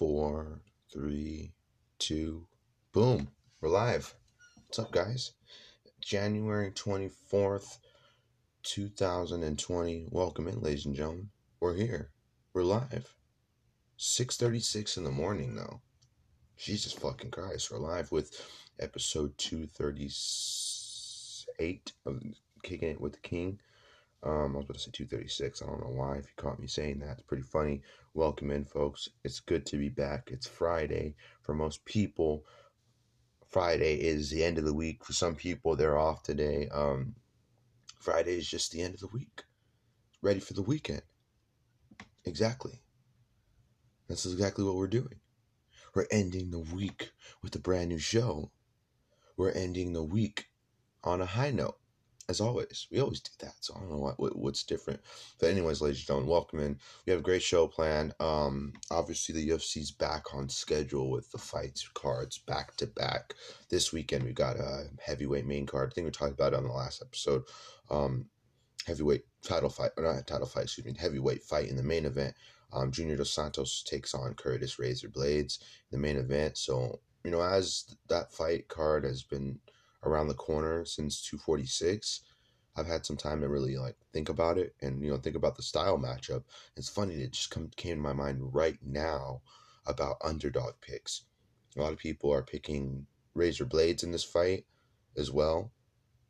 four, three, two, boom. We're live. What's up, guys? January 24th, 2020. Welcome in, ladies and gentlemen. We're here. We're live. 6.36 in the morning, though. Jesus fucking Christ. We're live with episode 238 of Kicking It with the King. Um, I was about to say 236. I don't know why. If you caught me saying that, it's pretty funny. Welcome in, folks. It's good to be back. It's Friday. For most people, Friday is the end of the week. For some people, they're off today. Um, Friday is just the end of the week. Ready for the weekend. Exactly. That's exactly what we're doing. We're ending the week with a brand new show. We're ending the week on a high note as always. We always do that, so I don't know what, what what's different. But anyways, ladies and gentlemen, welcome in. We have a great show planned. Um, obviously the UFC's back on schedule with the fights cards back to back. This weekend we got a heavyweight main card. I think we talked about it on the last episode. Um, heavyweight title fight, or not title fight, excuse me, heavyweight fight in the main event. Um, Junior Dos Santos takes on Curtis Razor Blaydes in the main event. So you know, as that fight card has been around the corner since 246 i've had some time to really like think about it and you know think about the style matchup. It's funny it just come, came to my mind right now about underdog picks. A lot of people are picking razor Blaydes in this fight as well.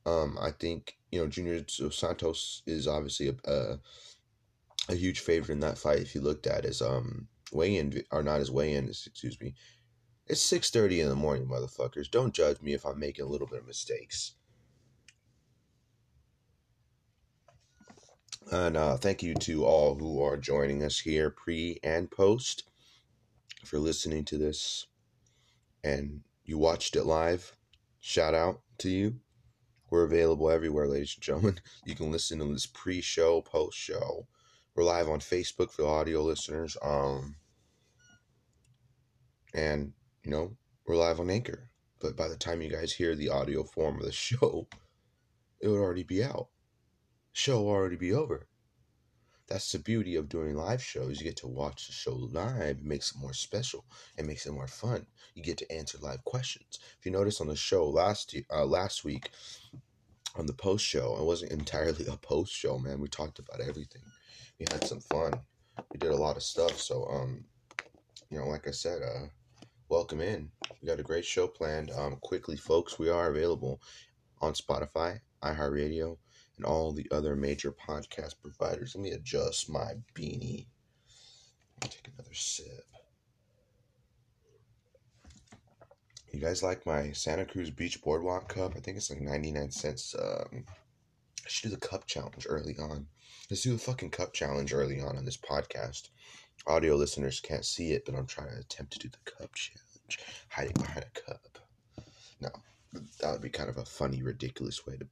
Um i think you know junior santos is obviously a, a, a huge favorite in that fight if you looked at his um weigh-in or not his weigh-in excuse me it's 6:30 in the morning, motherfuckers. Don't judge me if I'm making a little bit of mistakes. And uh, thank you to all who are joining us here, pre and post, for listening to this. And you watched it live. Shout out to you. We're available everywhere, ladies and gentlemen. You can listen to this pre-show, post-show. We're live on Facebook for the audio listeners. Um, and you know, we're live on Anchor. But by the time you guys hear the audio form of the show, it would already be out. Show already be over. That's the beauty of doing live shows. You get to watch the show live. It makes it more special. It makes it more fun. You get to answer live questions. If you notice on the show last uh, last week, on the post show, it wasn't entirely a post show, man. We talked about everything. We had some fun. We did a lot of stuff. So, um, you know, like I said, uh, welcome in. We got a great show planned. Um, quickly, folks, we are available on Spotify, iHeartRadio, and all the other major podcast providers. Let me adjust my beanie. Take another sip. You guys like my Santa Cruz Beach Boardwalk cup? I think it's like 99 cents. Um, I should do the cup challenge early on. Let's do the fucking cup challenge early on on this podcast. Audio listeners can't see it, but I'm trying to attempt to do the cup challenge, hiding behind a cup. No, that would be kind of a funny, ridiculous way to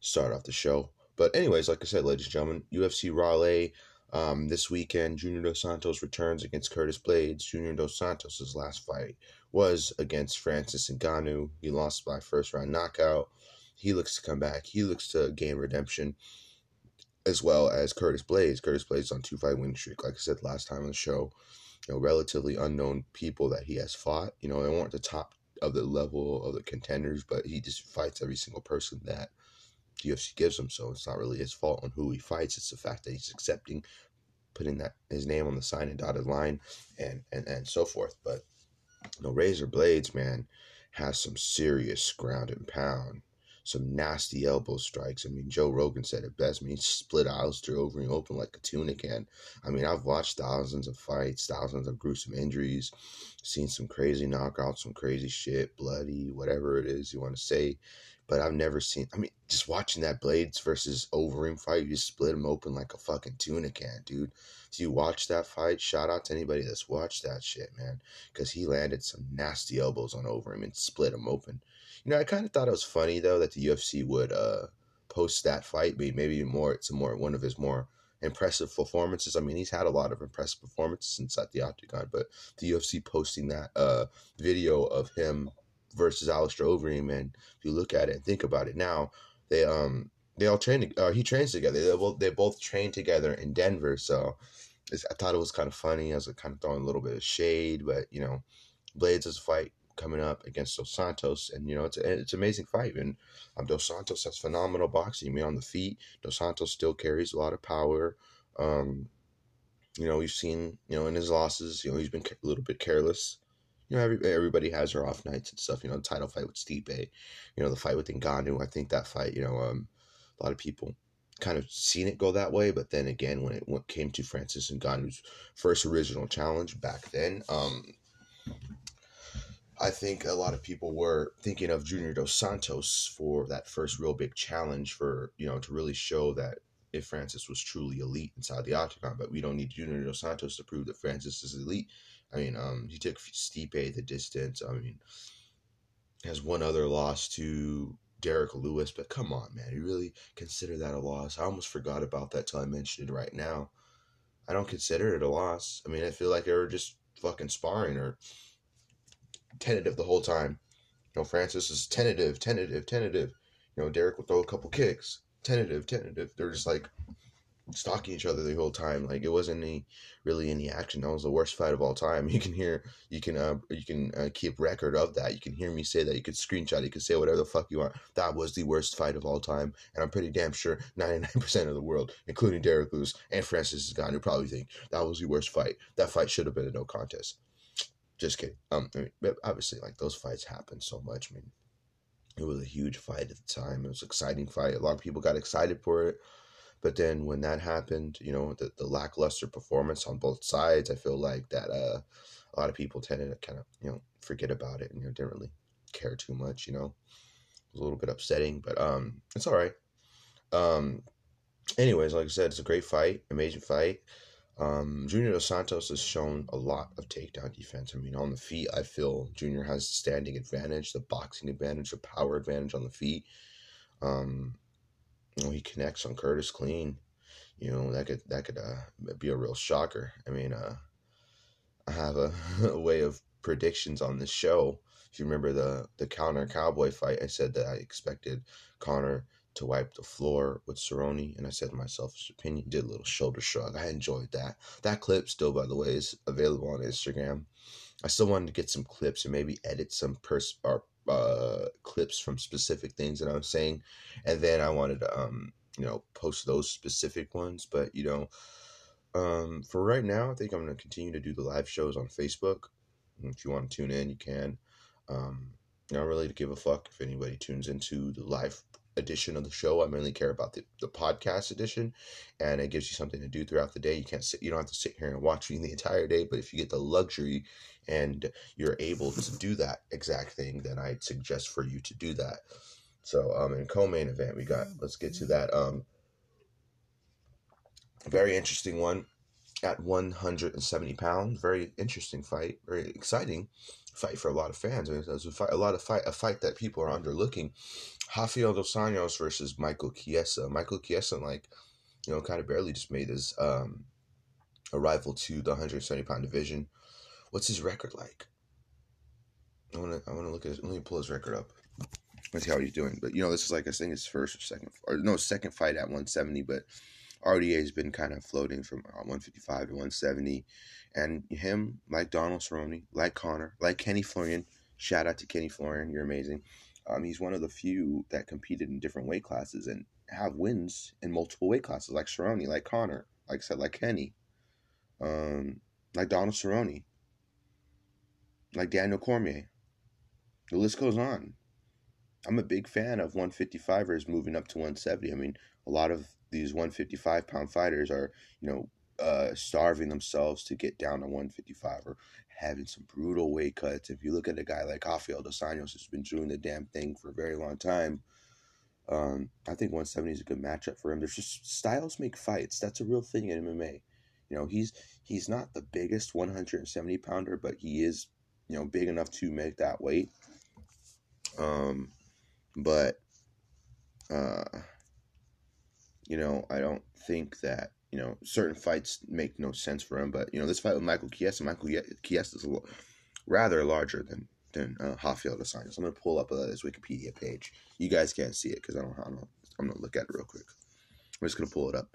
start off the show. But anyways, like I said, ladies and gentlemen, UFC Raleigh um, this weekend, Junior Dos Santos returns against Curtis Blaydes. Junior Dos Santos' last fight was against Francis Ngannou. He lost by first round knockout. He looks to come back. He looks to gain redemption as well as Curtis Blaydes. Curtis Blaydes on two fight win streak. Like I said last time on the show, you know, relatively unknown people that he has fought. You know, they weren't the top of the level of the contenders, but he just fights every single person that the UFC gives him. So it's not really his fault on who he fights. It's the fact that he's accepting putting that his name on the sign and dotted line and and and so forth. But you know, Razor Blaydes, man, has some serious ground and pound some nasty elbow strikes. I mean, Joe Rogan said it best. I mean, he split Alistair Overeem open like a tuna can. I mean, I've watched thousands of fights, thousands of gruesome injuries, seen some crazy knockouts, some crazy shit, bloody, whatever it is you want to say. But I've never seen, I mean, just watching that Blaydes versus Overeem fight, you just split him open like a fucking tuna can, dude. So you watch that fight, shout out to anybody that's watched that shit, man. Because he landed some nasty elbows on Overeem and split him open. You know, I kind of thought it was funny though that the UFC would uh, post that fight, maybe maybe more it's more one of his more impressive performances. I mean, he's had a lot of impressive performances inside the octagon, but the UFC posting that uh, video of him versus Alistair Overeem, and if you look at it and think about it now, they um they all train. Uh, he trains together. They both they both train together in Denver, so I thought it was kind of funny. I was kind of throwing a little bit of shade, but you know, Blaydes is a fight coming up against Dos Santos, and you know it's a, it's an amazing fight. And um, Dos Santos has phenomenal boxing. Mean, on the feet, Dos Santos still carries a lot of power. Um, you know, we've seen you know in his losses, you know, he's been a little bit careless. You know, every, everybody has their off nights and stuff. You know, the title fight with Stipe, you know, the fight with Ngannou. I think that fight, you know, um, a lot of people kind of seen it go that way. But then again, when it came to Francis Ngannou's first original challenge back then, um, I think a lot of people were thinking of Junior Dos Santos for that first real big challenge for, you know, to really show that if Francis was truly elite inside the octagon, but we don't need Junior Dos Santos to prove that Francis is elite. I mean, um, he took Stipe the distance. I mean, has one other loss to Derrick Lewis, but come on, man, you really consider that a loss? I almost forgot about that till I mentioned it right now. I don't consider it a loss. I mean, I feel like they were just fucking sparring or tentative the whole time. You know, Francis is tentative, tentative, tentative. You know, Derrick will throw a couple kicks, tentative, tentative. They're just like stalking each other the whole time. Like it wasn't any really any action. That was the worst fight of all time. You can hear, you can, uh, you can uh, keep record of that. You can hear me say that. You could screenshot. You could say whatever the fuck you want. That was the worst fight of all time, and I'm pretty damn sure 99% of the world, including Derrick Lewis and Francis Ngannou, probably think that was the worst fight. That fight should have been a no contest. Just kidding. Um, I mean, obviously, like those fights happen so much. I mean, it was a huge fight at the time. It was an exciting fight. A lot of people got excited for it. But then when that happened, you know, the, the lackluster performance on both sides, I feel like that uh, a lot of people tended to kind of, you know, forget about it and you know, didn't really care too much, you know. It was a little bit upsetting, but um it's all right. Um anyways, like I said, it's a great fight, amazing fight. Um, Junior Dos Santos has shown a lot of takedown defense. I mean, on the feet, I feel Junior has standing advantage, the boxing advantage, the power advantage on the feet. Um, you know, he connects on Curtis clean. You know, that could that could uh, be a real shocker. I mean, uh, I have a, a way of predictions on this show. If you remember the the Conor Cowboy fight, I said that I expected Conor to wipe the floor with Cerrone, and I said to myself, his opinion, did a little shoulder shrug. I enjoyed that. That clip still, by the way, is available on Instagram. I still wanted to get some clips and maybe edit some pers- or uh, clips from specific things that I'm saying, and then I wanted to um, you know post those specific ones. But you know, um, for right now, I think I'm going to continue to do the live shows on Facebook. If you want to tune in, you can. Um, don't really to give a fuck if anybody tunes into the live edition of the show. I mainly care about the, the podcast edition, and it gives you something to do throughout the day. You can't sit, you don't have to sit here and watch me the entire day. But if you get the luxury and you're able to do that exact thing, then I'd suggest for you to do that. So, um, in co-main event, we got. Let's get to that. Um, very interesting one at 170 pounds. Very interesting fight. Very exciting fight for a lot of fans. It was a fight, a lot of fight, a fight that people are underlooking. Rafael dos Anjos versus Michael Chiesa. Michael Chiesa, like, you know, kind of barely just made his um, arrival to the 170 pound division. What's his record like? I want to I want to look at his, let me pull his record up. Let's see how he's doing. But you know, this is like I think his first or second or no second fight at 170. But RDA has been kind of floating from 155 to 170, and him like Donald Cerrone, like Conor, like Kenny Florian. Shout out to Kenny Florian, you're amazing. Um, he's one of the few that competed in different weight classes and have wins in multiple weight classes, like Cerrone, like Conor, like I said, like Kenny, um, like Donald Cerrone, like Daniel Cormier. The list goes on. I'm a big fan of 155ers moving up to 170. I mean, a lot of these 155 pound fighters are, you know, uh, starving themselves to get down to 155 or having some brutal weight cuts. If you look at a guy like Rafael Dos Anjos, who's been doing the damn thing for a very long time, um, I think 170 is a good matchup for him. There's just styles make fights. That's a real thing in MMA. You know, he's he's not the biggest 170 pounder, but he is, you know, big enough to make that weight. Um, but, uh, you know, I don't think that you know certain fights make no sense for him. But you know, this fight with Michael Chiesa, Michael Chiesa is a little, rather larger than than uh, Rafael dos Anjos. I'm gonna pull up uh, his Wikipedia page. You guys can't see it because I don't. I'm gonna look at it real quick. I'm just gonna pull it up.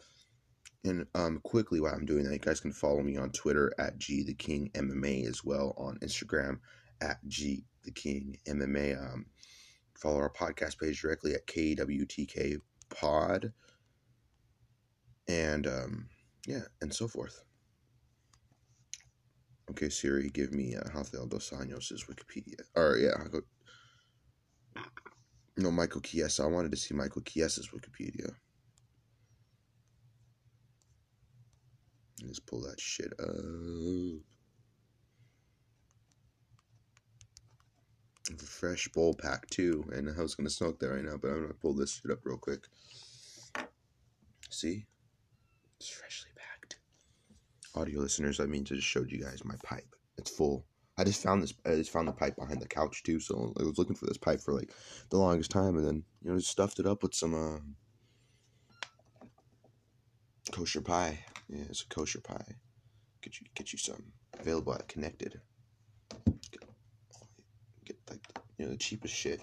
And um, quickly while I'm doing that, you guys can follow me on Twitter at G the King MMA as well on Instagram at G the King MMA. Um, follow our podcast page directly at KWTK Pod, and um, yeah, and so forth. Okay, Siri, give me uh, Rafael dos Anjos' Wikipedia. Or yeah, go. No, Michael Chiesa. I wanted to see Michael Chiesa's Wikipedia. Let's pull that shit up. Fresh bowl pack too, and I was gonna smoke that right now, but I'm gonna pull this shit up real quick. See, it's freshly packed. Audio listeners, I mean to just showed you guys my pipe. It's full. I just found this. I just found the pipe behind the couch too. So I was looking for this pipe for like the longest time, and then you know just stuffed it up with some uh, kosher pie. Yeah, it's a kosher pie. Get you get you some available at Connected. Get, get like you know the cheapest shit,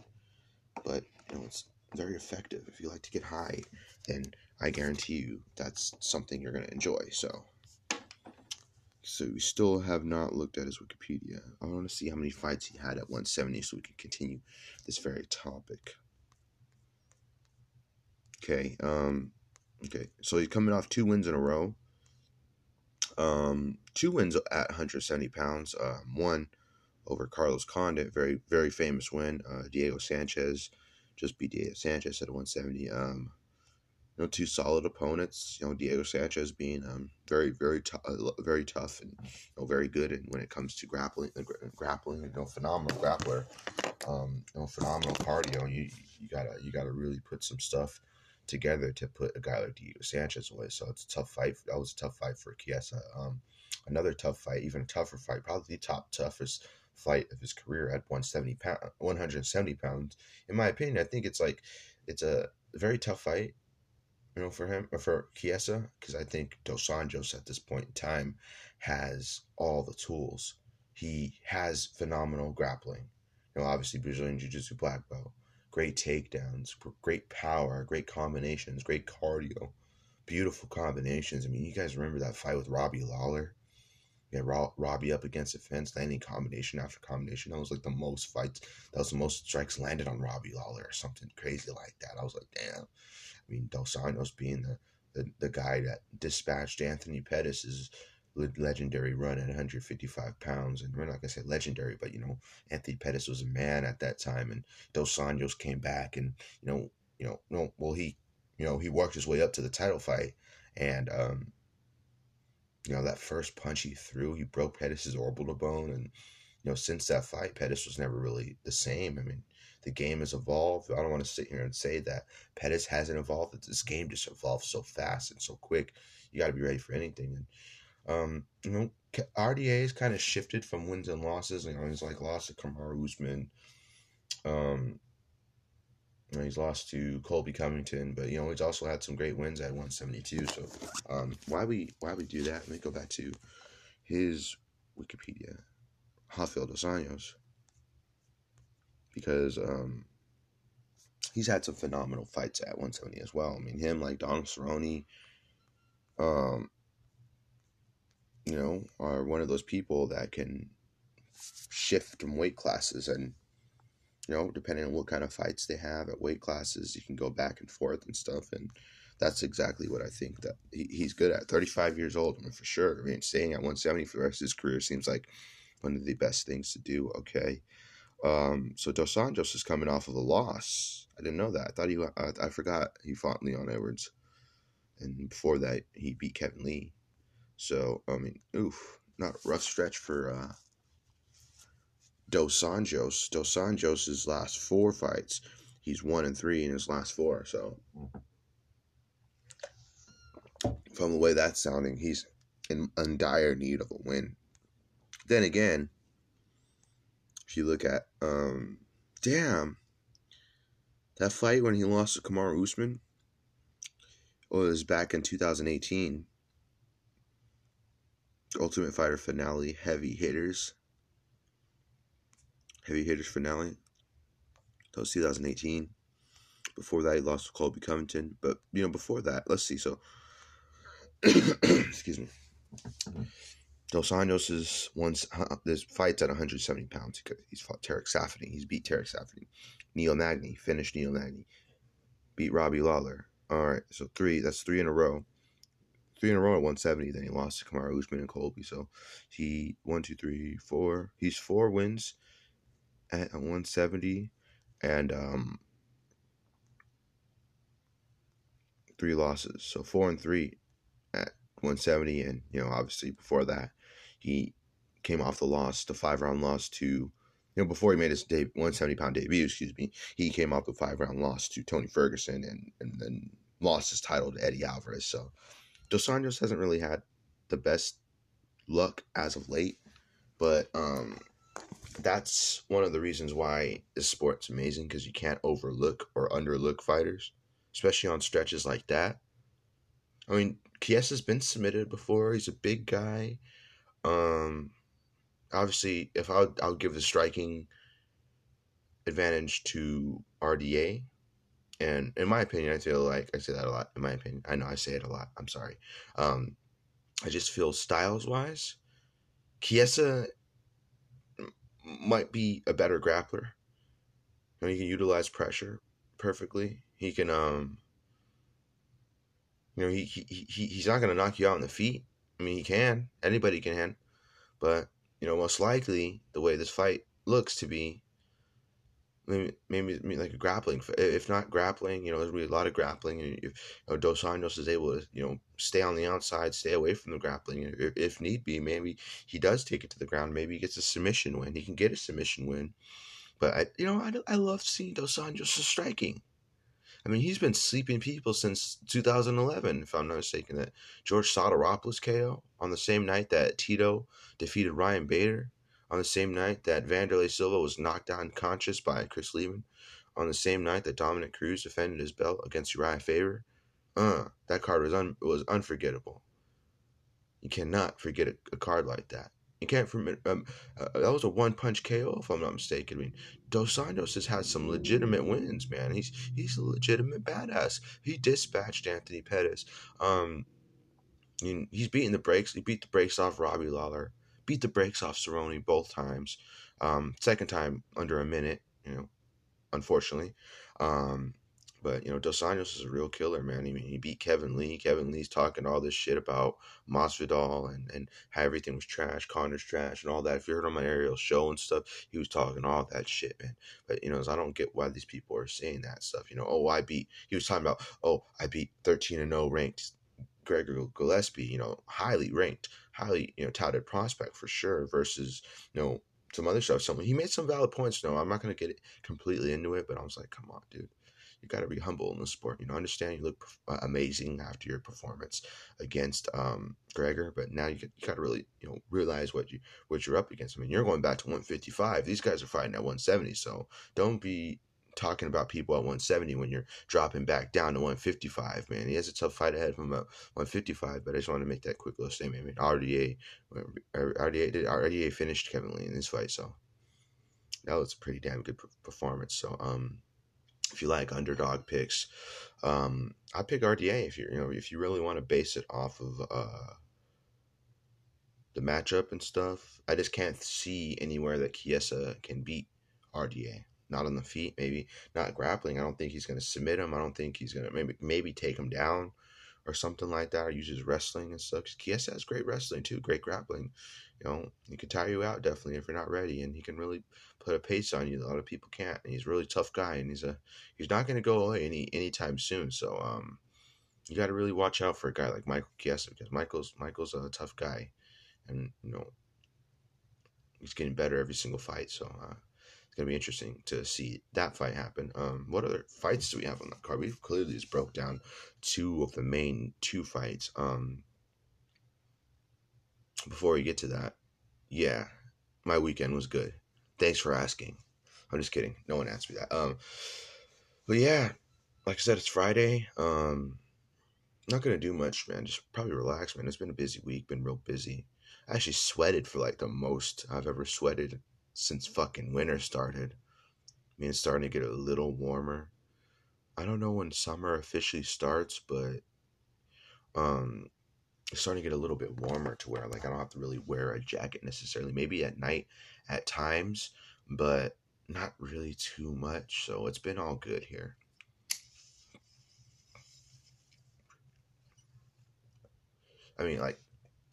but you know it's very effective. If you like to get high, then I guarantee you that's something you're gonna enjoy. So. So we still have not looked at his Wikipedia. I want to see how many fights he had at 170 so we can continue this very topic. Okay, um okay. So he's coming off two wins in a row. Um two wins at 170 pounds. Um one over Carlos Condit, very very famous win. Uh, Diego Sanchez just beat Diego Sanchez at 170. Um you know, two solid opponents. You know, Diego Sanchez being um, very, very tough, very tough, and you know, very good. And when it comes to grappling, uh, grappling, you know, phenomenal grappler, um, you know, phenomenal cardio. You you gotta you gotta really put some stuff together to put a guy like Diego Sanchez away. So it's a tough fight. That was a tough fight for Chiesa. Um, another tough fight, even a tougher fight, probably the top toughest fight of his career at 170 pound, 170 pounds. In my opinion, I think it's like it's a very tough fight you know, for him or for Chiesa, because I think Dos Anjos at this point in time has all the tools. He has phenomenal grappling. You know, obviously Brazilian Jiu Jitsu black belt, great takedowns, great power, great combinations, great cardio, beautiful combinations. I mean, you guys remember that fight with Robbie Lawler? Yeah, Robbie up against the fence, landing combination after combination. That was like the most fights. That was the most strikes landed on Robbie Lawler or something crazy like that. I was like, damn. I mean, Dos Anjos being the, the, the guy that dispatched Anthony Pettis' legendary run at 155 pounds. And we're not going to say legendary, but, you know, Anthony Pettis was a man at that time. And Dos Anjos came back and, you know, you know, no, well, he, you know, he worked his way up to the title fight. And, um, you know, that first punch he threw, he broke Pettis' orbital bone. And, you know, since that fight, Pettis was never really the same. I mean, the game has evolved. I don't want to sit here and say that Pettis hasn't evolved. This game just evolved so fast and so quick. You got to be ready for anything. And um, you know, RDA has kind of shifted from wins and losses. You know, he's like lost to Kamaru Usman. Um, you know, he's lost to Colby Covington, but you know he's also had some great wins at 172. So, um, why we why we do that? Let me go back to his Wikipedia. Rafael dos Anjos because um, he's had some phenomenal fights at 170 as well. I mean, him like Donald Cerrone, um, you know, are one of those people that can shift from weight classes and you know, depending on what kind of fights they have at weight classes, you can go back and forth and stuff. And that's exactly what I think that he, he's good at. 35 years old, I mean, for sure. I mean, staying at 170 for the rest of his career seems like one of the best things to do. Okay. Um, so Dos Anjos is coming off of a loss. I didn't know that. I thought he. I, I forgot he fought Leon Edwards, and before that he beat Kevin Lee. So I mean, oof, not a rough stretch for uh, Dos Anjos. Dos Anjos' last four fights, he's one and three in his last four. So from the way that's sounding, he's in, in dire need of a win. Then again, if you look at, um, damn, that fight when he lost to Kamaru Usman was back in 2018. Ultimate Fighter finale, heavy hitters. Heavy hitters finale. That was 2018. Before that, he lost to Colby Covington. But, you know, before that, let's see. So, excuse me. Dos Anjos is once uh, uh, this fights at 170 pounds. He's fought Tarec Saffiedine. He's beat Tarec Saffiedine. Neil Magny finished Neil Magny. Beat Robbie Lawler. All right, so three. That's three in a row. Three in a row at 170. Then he lost to Kamaru Usman and Colby. So he one, two, three, four. He's four wins at 170, and um, three losses. So four and three at 170, and you know obviously before that he came off the loss, the five round loss to you know before he made his day 170 pound debut. Excuse me, he came off the five round loss to Tony Ferguson, and and then lost his title to Eddie Alvarez. So Dos Anjos hasn't really had the best luck as of late, but um that's one of the reasons why this sport's amazing because you can't overlook or underlook fighters especially on stretches like that. I mean, Chiesa's been submitted before. He's a big guy. Um, obviously, if I will I'll give the striking advantage to RDA, and in my opinion, I feel like I say that a lot. In my opinion, I know I say it a lot. I'm sorry. Um, I just feel styles wise, Chiesa might be a better grappler. You know, he can utilize pressure perfectly. He can um you know, he, he, he he's not going to knock you out in the feet. I mean, he can. Anybody can. But, you know, most likely the way this fight looks to be maybe maybe like a grappling if not grappling you know there's be a lot of grappling and if you know, Dos Anjos is able to you know stay on the outside stay away from the grappling if, if need be maybe he does take it to the ground maybe he gets a submission win he can get a submission win but I you know I, I love seeing Dos Anjos striking I mean, he's been sleeping people since 2011, if I'm not mistaken. That George Sotiropoulos KO on the same night that Tito defeated Ryan Bader, on the same night that Wanderlei Silva was knocked unconscious by Chris Leben, on the same night that Dominick Cruz defended his belt against Urijah Faber. Uh, that card was un- was unforgettable. You cannot forget a, a card like that. You can't forget. Um, uh, that was a one punch KO, if I'm not mistaken. I mean, Dos Anjos has had some legitimate wins, man. He's he's a legitimate badass. He dispatched Anthony Pettis. Um, he's beating the brakes. He beat the brakes off Robbie Lawler. Beat the brakes off Cerrone both times. Um, second time under a minute, you know, unfortunately. Um, but you know, Dos Anjos is a real killer, man. He he beat Kevin Lee. Kevin Lee's talking all this shit about Masvidal and and how everything was trash, Conor's trash, and all that. If you heard on my aerial show and stuff, he was talking all that shit, man. But you know, I don't get why these people are saying that stuff. You know, oh, I beat. He was talking about, oh, I beat thirteen and zero oh ranked Gregor Gillespie. You know, highly ranked, highly you know touted prospect for sure. Versus you know some other stuff. Some he made some valid points. No, I'm not gonna get completely into it, but I was like, come on, dude you got to be humble in the sport. You know, understand you look uh, amazing after your performance against um, Gregor, but now you, you got to really you know realize what you what you're up against. I mean, you're going back to 155. These guys are fighting at 170, so don't be talking about people at 170 when you're dropping back down to 155, man. He has a tough fight ahead of him at 155, but I just want to make that quick little statement. I mean, RDA, RDA, did, RDA finished Kevin Lee in this fight, so that was a pretty damn good performance. So, um, if you like underdog picks, um, I pick RDA if you you know if you really want to base it off of uh, the matchup and stuff. I just can't see anywhere that Chiesa can beat RDA. Not on the feet, maybe not grappling. I don't think he's going to submit him. I don't think he's going to maybe maybe take him down or something like that, or uses wrestling and stuff. Chiesa has great wrestling too, great grappling. You know, he can tire you out definitely if you're not ready, and he can really put a pace on you. A lot of people can't. And he's a really tough guy, and he's a he's not going to go away any anytime soon. So um, you got to really watch out for a guy like Michael Chiesa because Michael's Michael's a tough guy, and you know he's getting better every single fight. So uh, it's gonna be interesting to see that fight happen. Um, what other fights do we have on the card? We've clearly just broke down two of the main two fights. Um, before we get to that, yeah, my weekend was good. Thanks for asking. I'm just kidding. No one asked me that. Um, but yeah, like I said, it's Friday. Um, not gonna do much, man. Just probably relax, man. It's been a busy week. Been real busy. I actually sweated for like the most I've ever sweated since fucking winter started. I mean, it's starting to get a little warmer. I don't know when summer officially starts, but um, it's starting to get a little bit warmer to where like I don't have to really wear a jacket necessarily. Maybe at night at times, but not really too much. So it's been all good here. I mean, like,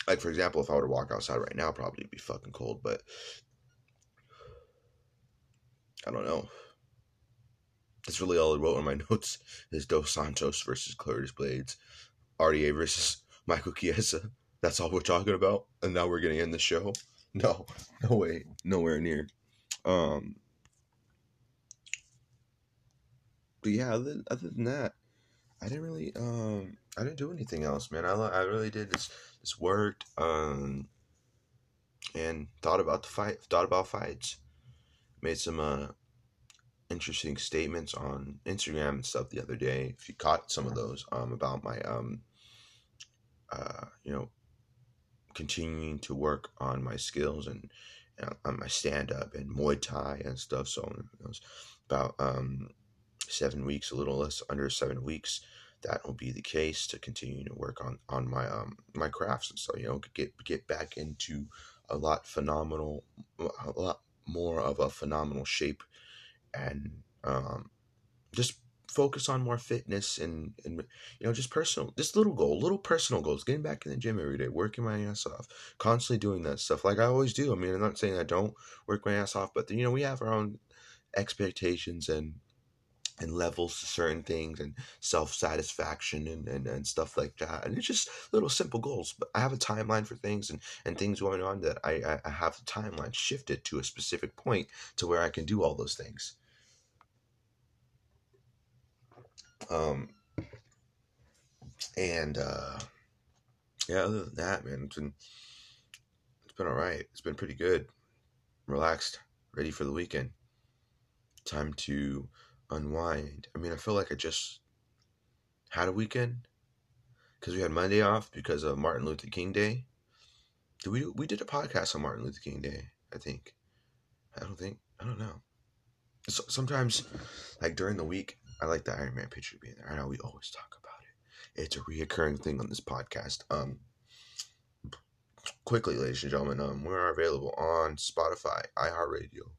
like for example, if I were to walk outside right now, probably be fucking cold. But I don't know. That's really all I wrote on my notes is Dos Santos versus Curtis Blaydes, RDA versus Michael Chiesa. That's all we're talking about, and now we're gonna end the show. No, no way, nowhere near. Um, but yeah, other, other than that, I didn't really um I didn't do anything else, man. I I really did this this worked um and thought about the fight, thought about fights, made some uh interesting statements on Instagram and stuff the other day. If you caught some of those um about my um uh you know continuing to work on my skills and, and on my stand up and Muay Thai and stuff. So it was about um seven weeks, a little less under seven weeks, that will be the case to continue to work on on my um my crafts and so you know get get back into a lot phenomenal a lot more of a phenomenal shape and um just focus on more fitness and and you know just personal just little goal little personal goals getting back in the gym every day working my ass off constantly doing that stuff like i always do i mean i'm not saying i don't work my ass off but you know we have our own expectations and and levels to certain things and self satisfaction and, and, and stuff like that. And it's just little simple goals. But I have a timeline for things and, and things going on that I, I have the timeline shifted to a specific point to where I can do all those things. Um and uh yeah, other than that, man, it's been it's been alright. It's been pretty good. Relaxed, ready for the weekend. Time to unwind. I mean, I feel like I just had a weekend because we had Monday off because of Martin Luther King Day. Did we we did a podcast on Martin Luther King Day? I think. I don't think. I don't know. So, sometimes, like during the week, I like the Iron Man picture being there. I know we always talk about it. It's a reoccurring thing on this podcast. Um, quickly, ladies and gentlemen, um, we are available on Spotify, iHeartRadio,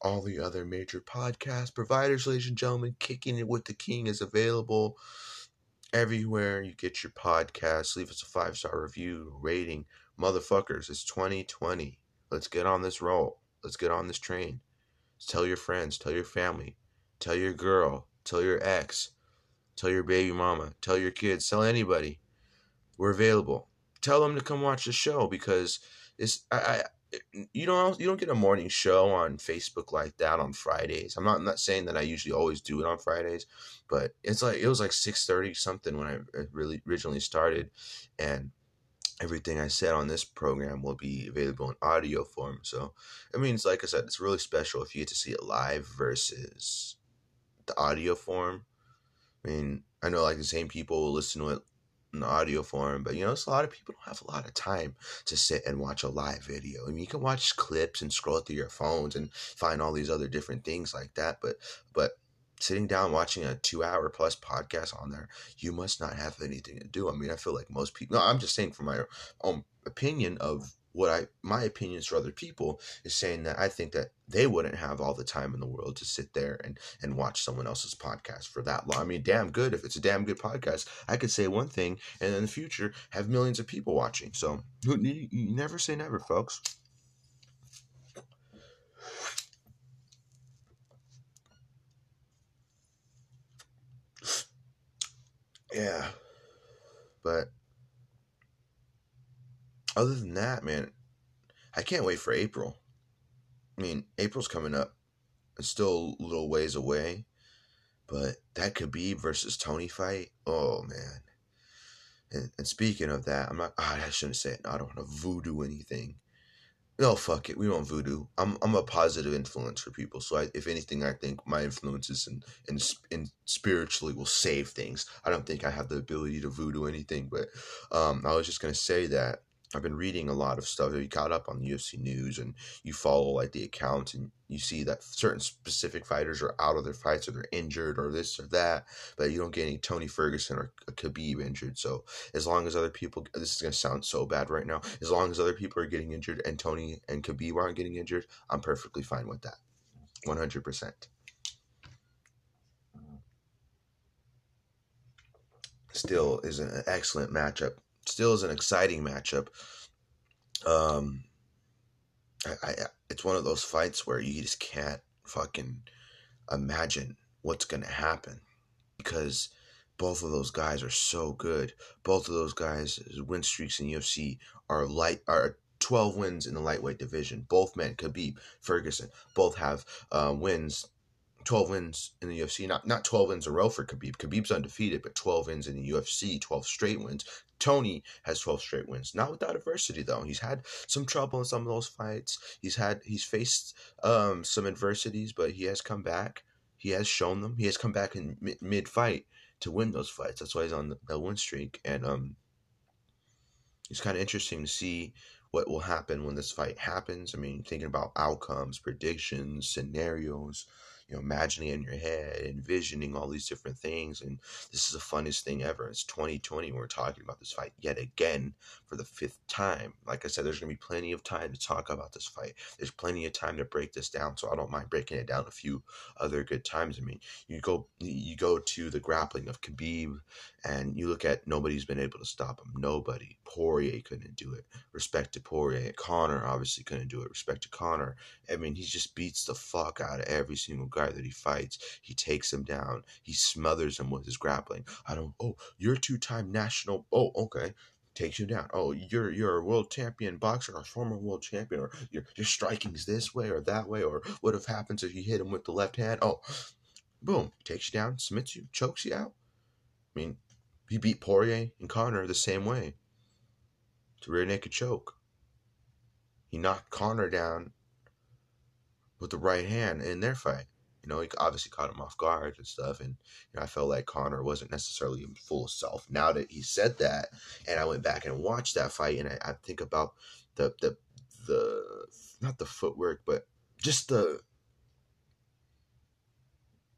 all the other major podcast providers, ladies and gentlemen. Kicking it with the King is available everywhere you get your podcast. Leave us a five star review, rating. Motherfuckers, it's 2020. Let's get on this roll. Let's get on this train. Tell your friends, tell your family, tell your girl, tell your ex, tell your baby mama, tell your kids, tell anybody. We're available. Tell them to come watch the show because it's I, you don't you don't get a morning show on Facebook like that on Fridays. I'm not I'm not saying that I usually always do it on Fridays, but it's like it was like six thirty something when I uh, really originally started, and everything I said on this program will be available in audio form. So it means, like I said, it's really special if you get to see it live versus the audio form. I mean, I know like the same people will listen to it in audio form, but you know, it's a lot of people don't have a lot of time to sit and watch a live video. I mean, you can watch clips and scroll through your phones and find all these other different things like that, but but sitting down watching a two hour plus podcast on there, you must not have anything to do. I mean, I feel like most people, no, I'm just saying from my own opinion of what I my opinions for other people is saying that I think that they wouldn't have all the time in the world to sit there and and watch someone else's podcast for that long. I mean, damn good if it's a damn good podcast. I could say one thing and in the future have millions of people watching. So you, you never say never, folks. Yeah. But other than that, man, I can't wait for April. I mean, April's coming up. It's still a little ways away, but that Khabib versus Tony fight. Oh man! And, and speaking of that, I'm not. Oh, I shouldn't say it. I don't want to voodoo anything. No, fuck it. We won't voodoo. I'm I'm a positive influence for people. So I, if anything, I think my influences and and and spiritually will save things. I don't think I have the ability to voodoo anything, but um, I was just gonna say that I've been reading a lot of stuff. You caught up on the UFC news and you follow like the accounts and you see that certain specific fighters are out of their fights or they're injured or this or that, but you don't get any Tony Ferguson or Khabib injured. So as long as other people, this is gonna sound so bad right now. As long as other people are getting injured and Tony and Khabib aren't getting injured, I'm perfectly fine with that, one hundred percent. Still is an excellent matchup still is an exciting matchup. Um, I, I it's one of those fights where you just can't fucking imagine what's gonna happen because both of those guys are so good. Both of those guys' win streaks in UFC are light are 12 wins in the lightweight division. Both men, Khabib, Ferguson, both have uh, wins 12 wins in the UFC. Not not 12 wins in a row for Khabib. Khabib's undefeated, but 12 wins in the UFC, 12 straight wins. Tony has 12 straight wins. Not without adversity though. He's had some trouble in some of those fights. He's had he's faced um, some adversities, but he has come back. He has shown them. He has come back in mid fight to win those fights. That's why he's on the, the win streak and um it's kind of interesting to see what will happen when this fight happens. I mean, thinking about outcomes, predictions, scenarios, you know, imagining in your head, envisioning all these different things. And this is the funnest thing ever. It's 2020. We're talking about this fight yet again for the fifth time. Like I said, there's going to be plenty of time to talk about this fight. There's plenty of time to break this down. So I don't mind breaking it down a few other good times. I mean, you go, you go to the grappling of Khabib and you look at nobody's been able to stop him. Nobody. Poirier couldn't do it. Respect to Poirier. Conor obviously couldn't do it. Respect to Conor. I mean, he just beats the fuck out of every single guy that he fights. He takes him down. He smothers him with his grappling. I don't. Oh, you're two time national. Oh, okay. Takes you down. Oh, you're you're a world champion boxer or former world champion, or your your striking's this way or that way, or what if happens if you hit him with the left hand? Oh, boom, takes you down, submits you, chokes you out. I mean, he beat Poirier and Conor the same way. To rear naked choke. He knocked Conor down with the right hand in their fight. You know, he obviously caught him off guard and stuff. And you know, I felt like Conor wasn't necessarily in full self. Now that he said that, and I went back and watched that fight, and I, I think about the the the not the footwork, but just the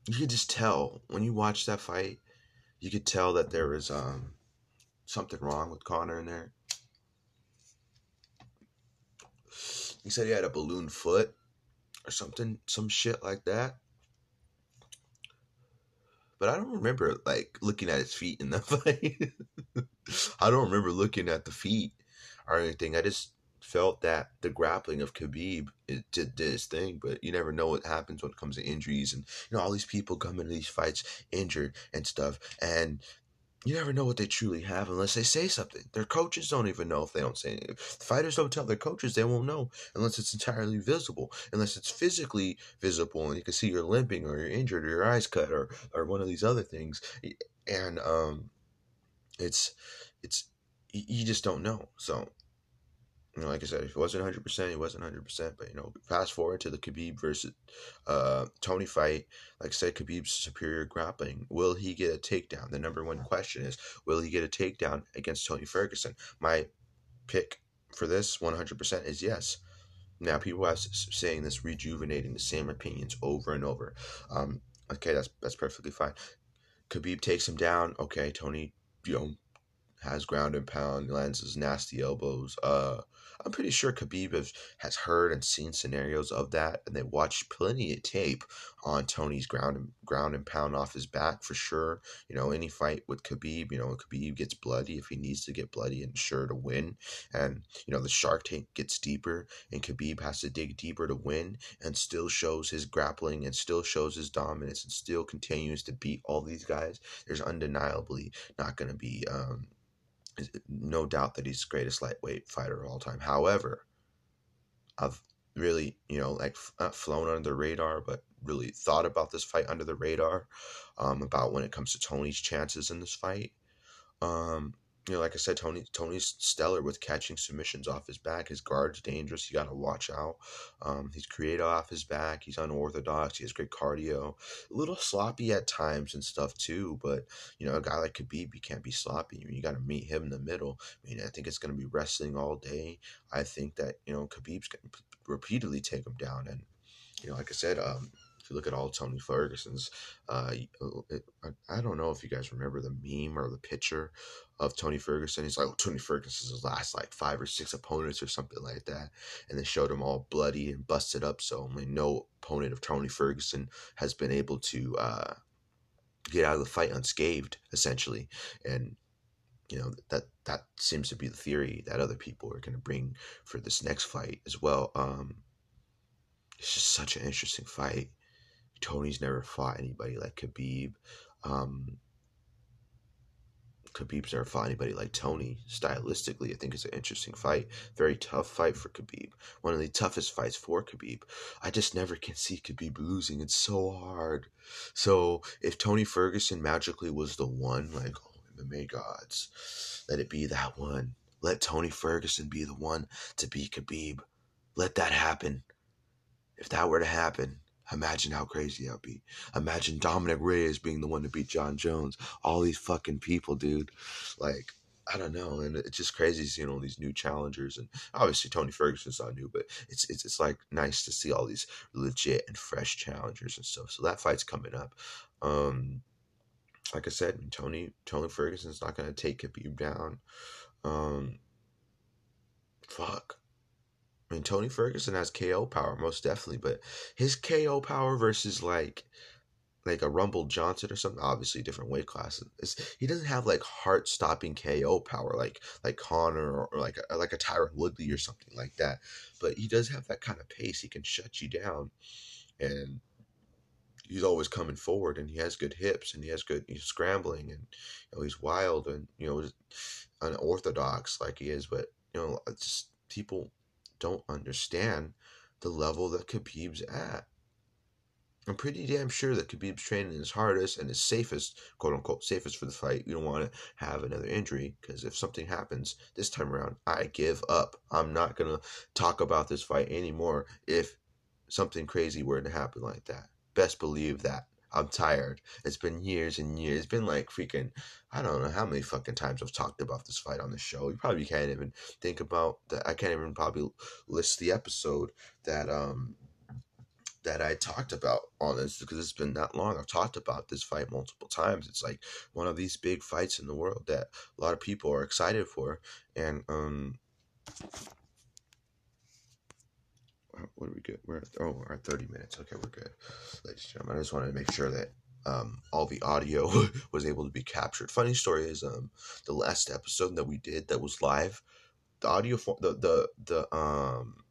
you could just tell when you watch that fight, you could tell that there was um something wrong with Conor in there. He said he had a balloon foot or something, some shit like that but I don't remember like looking at his feet in the fight. I don't remember looking at the feet or anything. I just felt that the grappling of Khabib it did, did thing, but you never know what happens when it comes to injuries and you know all these people come into these fights injured and stuff, and you never know what they truly have unless they say something. Their coaches don't even know if they don't say anything. The fighters don't tell their coaches, they won't know unless it's entirely visible, unless it's physically visible and you can see you're limping or you're injured or your eyes cut or, or one of these other things. And um, it's it's you just don't know. So you know, like I said, if it wasn't 100%, it wasn't 100%. But, you know, fast forward to the Khabib versus uh, Tony fight. Like I said, Khabib's superior grappling. Will he get a takedown? The number one question is, will he get a takedown against Tony Ferguson? My pick for this 100% is yes. Now, people are saying this, rejuvenating the same opinions over and over. Um, okay, that's that's perfectly fine. Khabib takes him down. Okay, Tony, you know, has ground and pound, lands his nasty elbows. Uh, I'm pretty sure Khabib has, has heard and seen scenarios of that, and they watched plenty of tape on Tony's ground and ground and pound off his back for sure. You know, any fight with Khabib, you know, Khabib gets bloody if he needs to get bloody and sure to win. And you know, the shark tank gets deeper, and Khabib has to dig deeper to win, and still shows his grappling and still shows his dominance and still continues to beat all these guys. There's undeniably not going to be um, no doubt that he's greatest lightweight fighter of all time. However, I've really, you know, like not flown under the radar, but really thought about this fight under the radar, um, about when it comes to Tony's chances in this fight. Um, you know, like I said, Tony Tony's stellar with catching submissions off his back. His guard's dangerous. You got to watch out. Um, he's creative off his back. He's unorthodox. He has great cardio. A little sloppy at times and stuff too. But you know, a guy like Khabib, you can't be sloppy. You got to meet him in the middle. I mean, I think it's going to be wrestling all day. I think that you know Khabib's going to repeatedly take him down, and you know, like I said, um, you look at all Tony Ferguson's, uh, I don't know if you guys remember the meme or the picture of Tony Ferguson. He's like, oh, Tony Ferguson's last like five or six opponents or something like that. And they showed him all bloody and busted up. So mean, no opponent of Tony Ferguson has been able to uh, get out of the fight unscathed, essentially. And you know that that seems to be the theory that other people are going to bring for this next fight as well. Um, it's just such an interesting fight. Tony's never fought anybody like Khabib. Um, Khabib's never fought anybody like Tony. Stylistically, I think it's an interesting fight. Very tough fight for Khabib. One of the toughest fights for Khabib. I just never can see Khabib losing. It's so hard. So if Tony Ferguson magically was the one, like oh, MMA gods, let it be that one. Let Tony Ferguson be the one to beat Khabib. Let that happen. If that were to happen, Imagine how crazy that would be. Imagine Dominick Reyes being the one to beat Jon Jones. All these fucking people, dude. Like, I don't know, and it's just crazy seeing all these new challengers, and obviously Tony Ferguson's not new, but it's it's it's like nice to see all these legit and fresh challengers and stuff. So that fight's coming up. Um, like I said, Tony Tony Ferguson's not gonna take Khabib down. Um, fuck. I mean, Tony Ferguson has KO power, most definitely, but his KO power versus like like a Rumble Johnson or something, obviously different weight classes. he doesn't have like heart stopping KO power like like Conor or, or like a, like a Tyron Woodley or something like that. But he does have that kind of pace. He can shut you down, and he's always coming forward. And he has good hips, and he has good he's scrambling, and you know he's wild and you know unorthodox like he is. But you know just people don't understand the level that Khabib's at. I'm pretty damn sure that Khabib's training his hardest and his safest, quote unquote, safest for the fight. You don't want to have another injury because if something happens this time around, I give up. I'm not going to talk about this fight anymore if something crazy were to happen like that. Best believe that. I'm tired. It's been years and years. It's been like freaking, I don't know how many fucking times I've talked about this fight on the show. You probably can't even think about that. I can't even probably list the episode that um that I talked about on this because it's been that long. I've talked about this fight multiple times. It's like one of these big fights in the world that a lot of people are excited for, and um what do we get? We're at, oh, we're at 30 minutes. Okay, we're good. Ladies and gentlemen, I just wanted to make sure that um, all the audio was able to be captured. Funny story is um, the last episode that we did that was live, the audio form, the, the, the, um,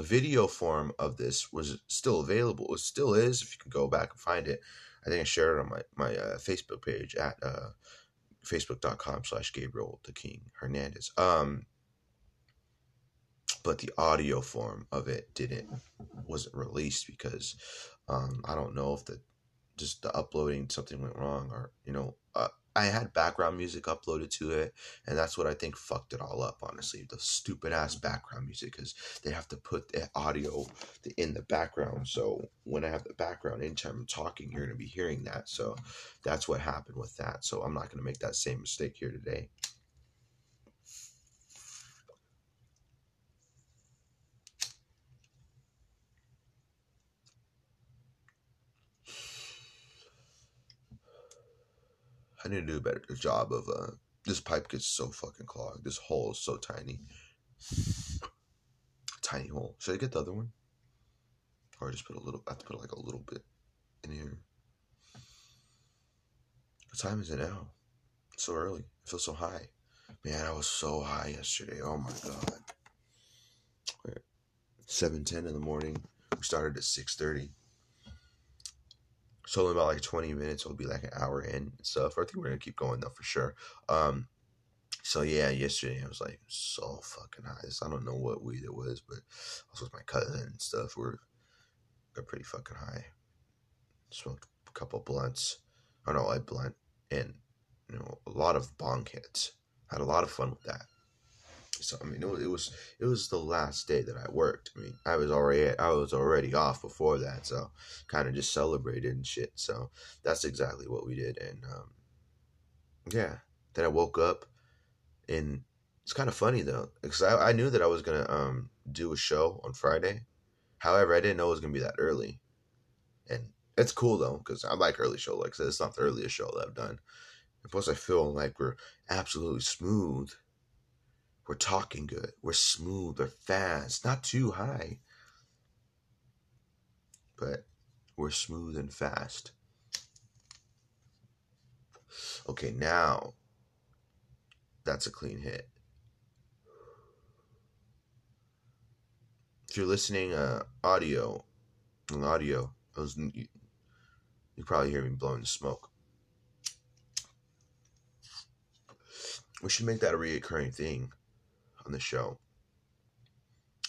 video form of this was still available. It still is. If you can go back and find it, I think I shared it on my, my uh, Facebook page at uh, facebook.com slash Gabriel the King Hernandez. Um, but the audio form of it didn't wasn't released because um, I don't know if the just the uploading something went wrong or you know uh, I had background music uploaded to it and that's what I think fucked it all up honestly the stupid ass background music because they have to put the audio in the background so when I have the background anytime I'm talking you're gonna be hearing that so that's what happened with that so I'm not gonna make that same mistake here today I need to do a better job of uh this pipe gets so fucking clogged. This hole is so tiny. Tiny hole. Should I get the other one? Or just put a little I have to put like a little bit in here. What time is it now? It's so early. I feel so high. Man, I was so high yesterday. Oh my god. Seven ten in the morning. We started at six thirty. So in about like 20 minutes, it'll be like an hour in and stuff. I think we're gonna keep going though for sure. Um, so yeah, yesterday I was like so fucking high. I don't know what weed it was, but I was with my cousin and stuff. We're got pretty fucking high. Smoked a couple blunts. I don't know, I blunt and you know a lot of bong hits. Had a lot of fun with that. So I mean, it was, it was it was the last day that I worked. I mean, I was already I was already off before that, so kind of just celebrated and shit. So that's exactly what we did, and um, yeah. Then I woke up, and it's kind of funny though, because I, I knew that I was gonna um do a show on Friday. However, I didn't know it was gonna be that early, and it's cool though, because I like early show. Like said, it's not the earliest show that I've done. And plus, I feel like we're absolutely smooth we're talking good. We're smooth. We're fast. Not too high. But we're smooth and fast. Okay, now that's a clean hit. If you're listening uh audio audio, was, you, you probably hear me blowing the smoke. We should make that a reoccurring thing on the show.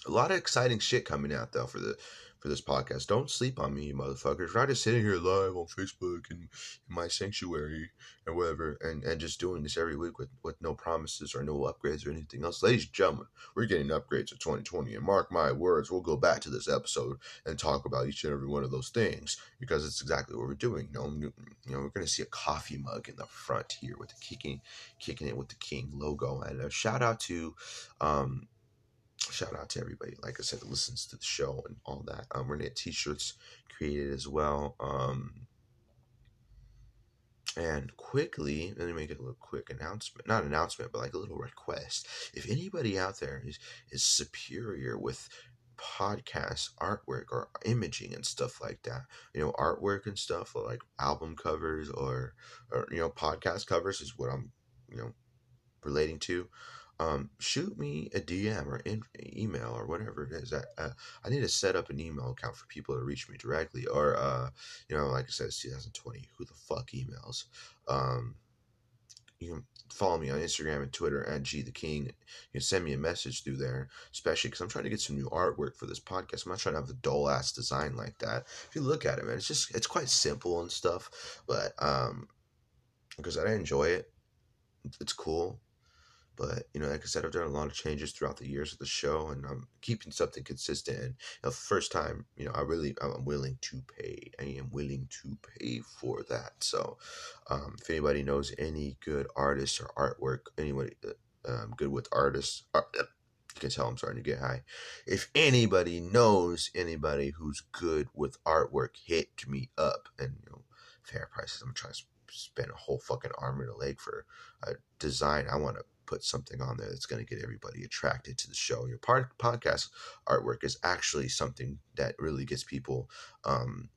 A lot of exciting shit coming out though for the for this podcast. Don't sleep on me, you motherfuckers. I'm just sitting here live on Facebook and in my sanctuary and whatever, and, and just doing this every week with, with no promises or no upgrades or anything else. Ladies and gentlemen, we're getting upgrades of 2020, and mark my words, we'll go back to this episode and talk about each and every one of those things because it's exactly what we're doing. You know, you know we're going to see a coffee mug in the front here with the kicking, kicking it with the King logo, and a shout out to. Um, shout out to everybody, like I said, that listens to the show and all that. Um, we're gonna get t-shirts created as well. Um, and quickly, let me make a little quick announcement, not announcement, but like a little request. If anybody out there is is superior with podcast artwork or imaging and stuff like that, you know, artwork and stuff like album covers or or you know podcast covers is what I'm you know relating to um, shoot me a DM or in, email or whatever it is. I, uh, I need to set up an email account for people to reach me directly. Or, uh, you know, like I said, it's 2020. Who the fuck emails? Um, you can follow me on Instagram and Twitter at G the King. You can send me a message through there, especially because I'm trying to get some new artwork for this podcast. I'm not trying to have the dull ass design like that. If you look at it, man, it's just it's quite simple and stuff. But um, because I enjoy it, it's cool. But you know, like I said, I've done a lot of changes throughout the years of the show, and I'm keeping something consistent. And you know, first time, you know, I really I'm willing to pay. I am willing to pay for that. So, um, if anybody knows any good artists or artwork, anybody uh, um, good with artists, art, uh, you can tell I'm starting to get high. If anybody knows anybody who's good with artwork, hit me up. And you know, fair prices. I'm trying to spend a whole fucking arm and a leg for a design. I want to put something on there that's going to get everybody attracted to the show. Your podcast artwork is actually something that really gets people um,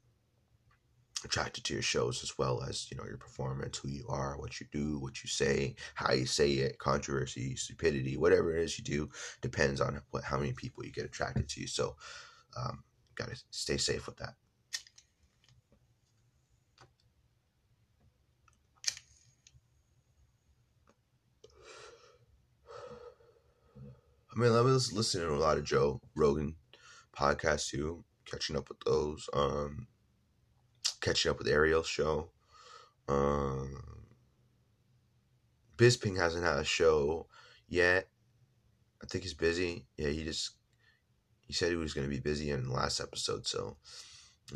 attracted to your shows as well as you know your performance, who you are, what you do, what you say, how you say it, controversy, stupidity, whatever it is you do depends on what how many people you get attracted to. So, um, gotta stay safe with that. I mean, I was listening to a lot of Joe Rogan podcasts too, catching up with those. Um, catching up with Ariel's show. Um, Bisping hasn't had a show yet. I think he's busy. Yeah, he just he said he was going to be busy in the last episode, so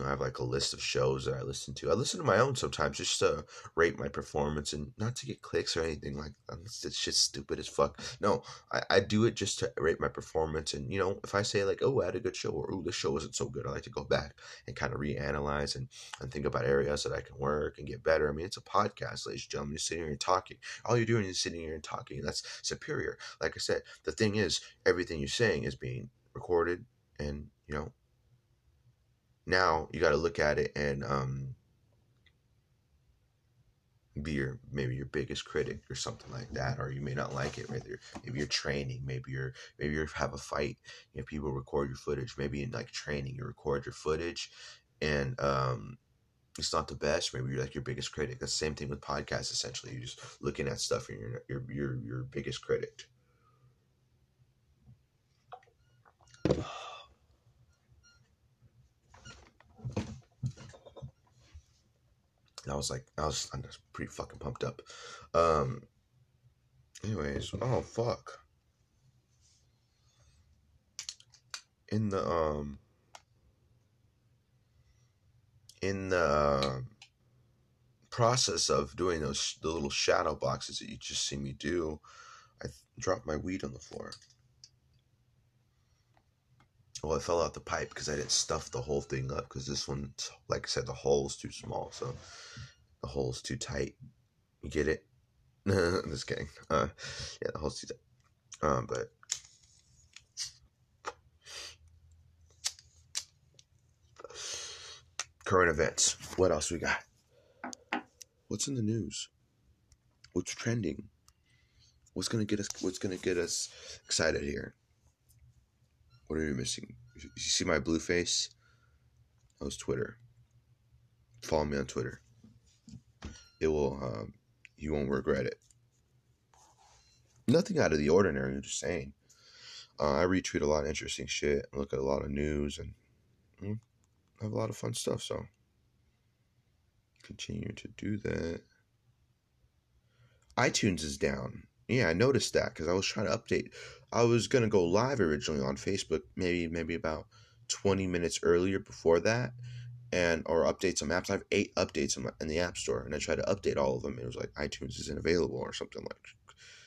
I have like a list of shows that I listen to. I listen to my own sometimes just to rate my performance and not to get clicks or anything like that. It's just stupid as fuck. No, I, I do it just to rate my performance. And, you know, if I say like, oh, I had a good show or, oh, this show wasn't so good, I like to go back and kind of reanalyze and, and think about areas that I can work and get better. I mean, it's a podcast, ladies and gentlemen. You're sitting here and talking. All you're doing is sitting here and talking. That's superior. Like I said, the thing is, everything you're saying is being recorded and, you know, now you got to look at it and um, be your maybe your biggest critic or something like that or you may not like it you're, maybe you're training maybe you're maybe you have a fight you know people record your footage maybe in like training you record your footage and um it's not the best maybe you're like your biggest critic. The same thing with podcasts essentially you're just looking at stuff and you're your your, your biggest critic I was like, I was, I was pretty fucking pumped up. Um, Anyways, oh fuck. In the um in the uh, process of doing those the little shadow boxes that you just see me do, I dropped my weed on the floor. Well, it fell out the pipe because I didn't stuff the whole thing up because this one, like I said, the hole's too small, so the hole's too tight. You get it? I'm just kidding. Uh, yeah, the hole's too tight. Um, but current events. What else we got? What's in the news? What's trending? What's gonna get us? What's gonna get us excited here? What are you missing? You see my blue face? That was Twitter. Follow me on Twitter. It will. Um, you won't regret it. Nothing out of the ordinary. I'm just saying. Uh, I retweet a lot of interesting shit. Look at a lot of news and mm, have a lot of fun stuff. So continue to do that. iTunes is down. Yeah, I noticed that because I was trying to update. I was gonna go live originally on Facebook, maybe maybe about twenty minutes earlier before that, and or update some apps. I have eight updates in, my, in the App Store, and I tried to update all of them. It was like iTunes isn't available or something like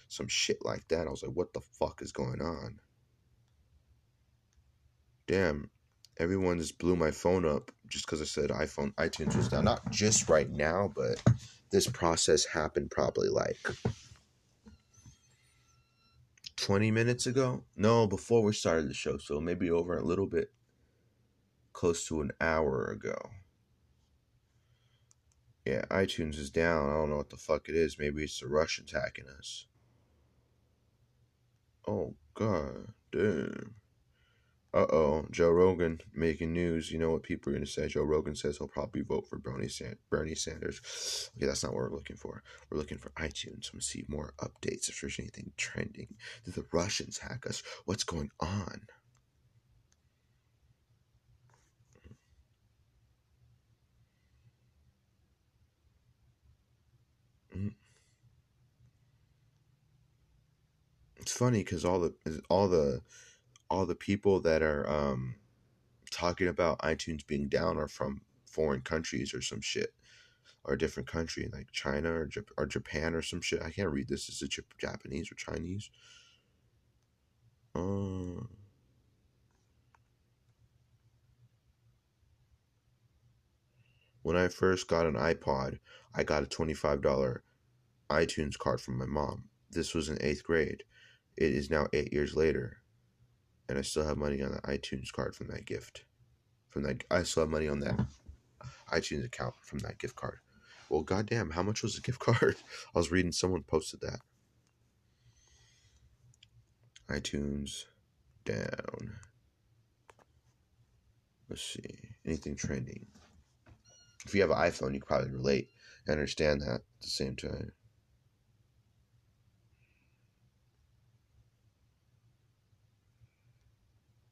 some shit like that. I was like, what the fuck is going on? Damn, everyone just blew my phone up just because I said iPhone iTunes was down. Not just right now, but this process happened probably like 20 minutes ago. No, before we started the show, so maybe over a little bit close to an hour ago. Yeah, iTunes is down. I don't know what the fuck it is. Maybe it's the Russians hacking us. Oh god damn. Uh oh, Joe Rogan making news. You know what people are going to say? Joe Rogan says he'll probably vote for Bernie, San- Bernie Sanders. Okay, that's not what we're looking for. We're looking for iTunes. To see more updates if there's anything trending. Did the Russians hack us? What's going on? Mm. It's funny because all the all the all the people that are um, talking about iTunes being down are from foreign countries or some shit, or a different country like China or, Jap- or Japan or some shit. I can't read this. Is it Jap- Japanese or Chinese? Uh, when I first got an iPod, I got a $25 iTunes card from my mom. This was in eighth grade. It is now eight years later and I still have money on the iTunes card from that gift. From that, I still have money on that iTunes account from that gift card. Well, goddamn, how much was the gift card? I was reading someone posted that. iTunes down. Let's see. Anything trending? If you have an iPhone, you probably relate and understand that at the same time.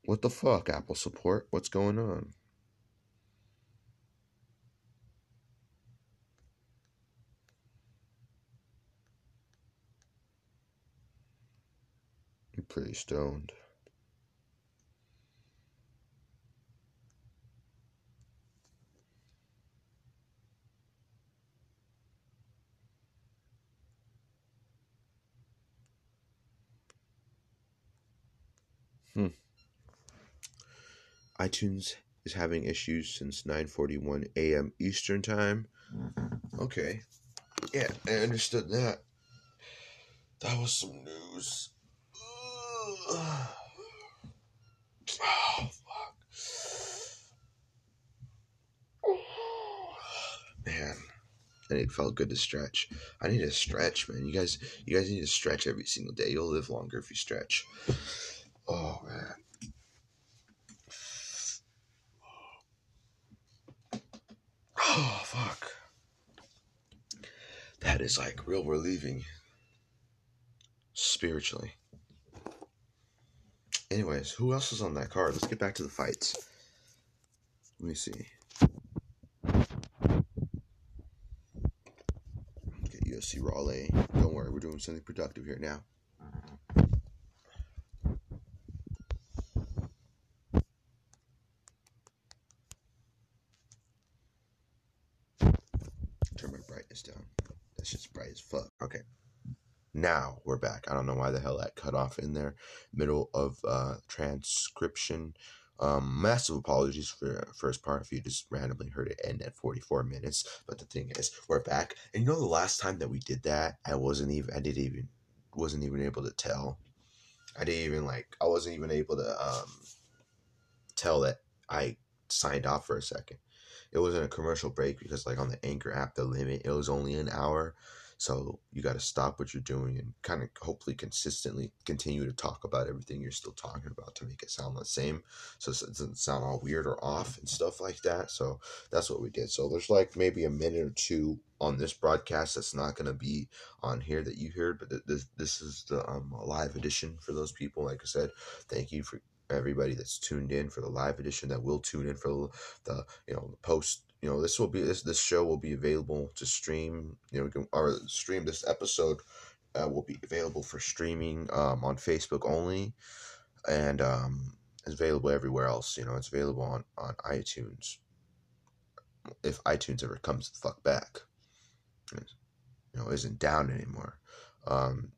What the fuck, Apple support? What's going on? You're pretty stoned. iTunes is having issues since 9:41 a.m. Eastern Time. Okay. Yeah, I understood that. That was some news. Oh, fuck. Man, and it felt good to stretch. I need to stretch, man. You guys, you guys need to stretch every single day. You'll live longer if you stretch. Oh man. Oh, fuck. That is like real relieving. Spiritually. Anyways, who else is on that card? Let's get back to the fights. Let me see. Get UFC Raleigh. Don't worry, we're doing something productive here now. Turn my brightness down. That's just bright as fuck. Okay. Now we're back. I don't know why the hell that cut off in there. Middle of uh, transcription. Um, massive apologies for the first part if you just randomly heard it end at 44 minutes. But the thing is, we're back. And you know the last time that we did that, I wasn't even I didn't even wasn't even able to tell. I didn't even like I wasn't even able to um tell that I signed off for a second. It wasn't a commercial break because like on the Anchor app the limit it was only an hour. So you got to stop what you're doing and kind of hopefully consistently continue to talk about everything you're still talking about to make it sound the same. So it doesn't sound all weird or off and stuff like that. So that's what we did. So there's like maybe a minute or two on this broadcast that's not going to be on here that you heard, but this this is the um, live edition for those people. Like I said, thank you for everybody that's tuned in for the live edition that will tune in for the you know the post you know this will be this this show will be available to stream you know we can or stream this episode uh, will be available for streaming um, on facebook only and um, it's available everywhere else you know it's available on on itunes. If itunes ever comes the fuck back you know isn't down anymore. Um,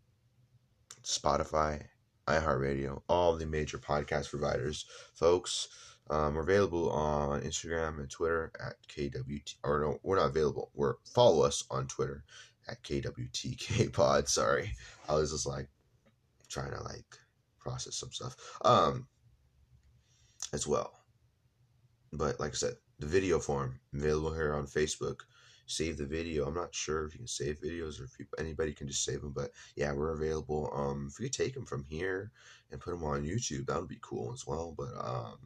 spotify iheartradio all the major podcast providers folks um, we're available on Instagram and Twitter at KWT. Or no, we're not available. We're follow us on Twitter at KWTK Pod. Sorry, I was just like trying to like process some stuff. Um, as well. But like I said, the video form available here on Facebook. Save the video. I'm not sure if you can save videos or if you, anybody can just save them, but yeah, we're available. Um, if you take them from here and put them on YouTube, that would be cool as well. But um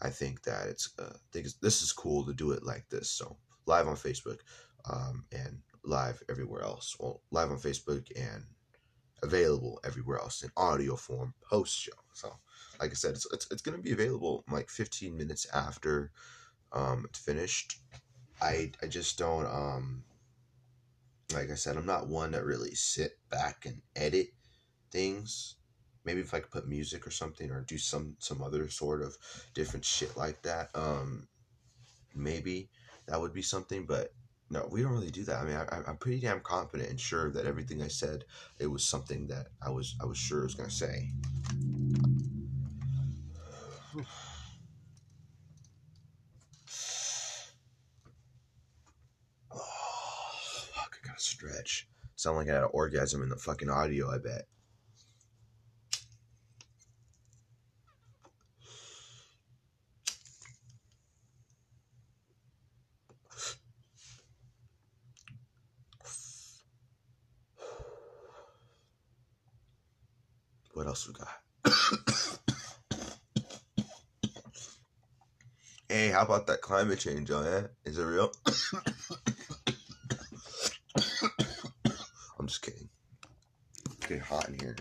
I think that it's uh, think this is cool to do it like this. So live on Facebook, um, and live everywhere else. Well, live on Facebook and available everywhere else in audio form post show. So, like I said, it's it's, it's going to be available like 15 minutes after um, it's finished. I I just don't um like I said, I'm not one that really sit back and edit things maybe if I could put music or something or do some some other sort of different shit like that, um, maybe that would be something. But no, we don't really do that. I mean, I, I'm pretty damn confident and sure that everything I said it was something that I was I was sure I was gonna say. Oh, fuck, I gotta stretch. Sound like I had an orgasm in the fucking audio, I bet. What else we got? hey, how about that climate change, oh yeah? Is it real? I'm just kidding. It's getting hot in here.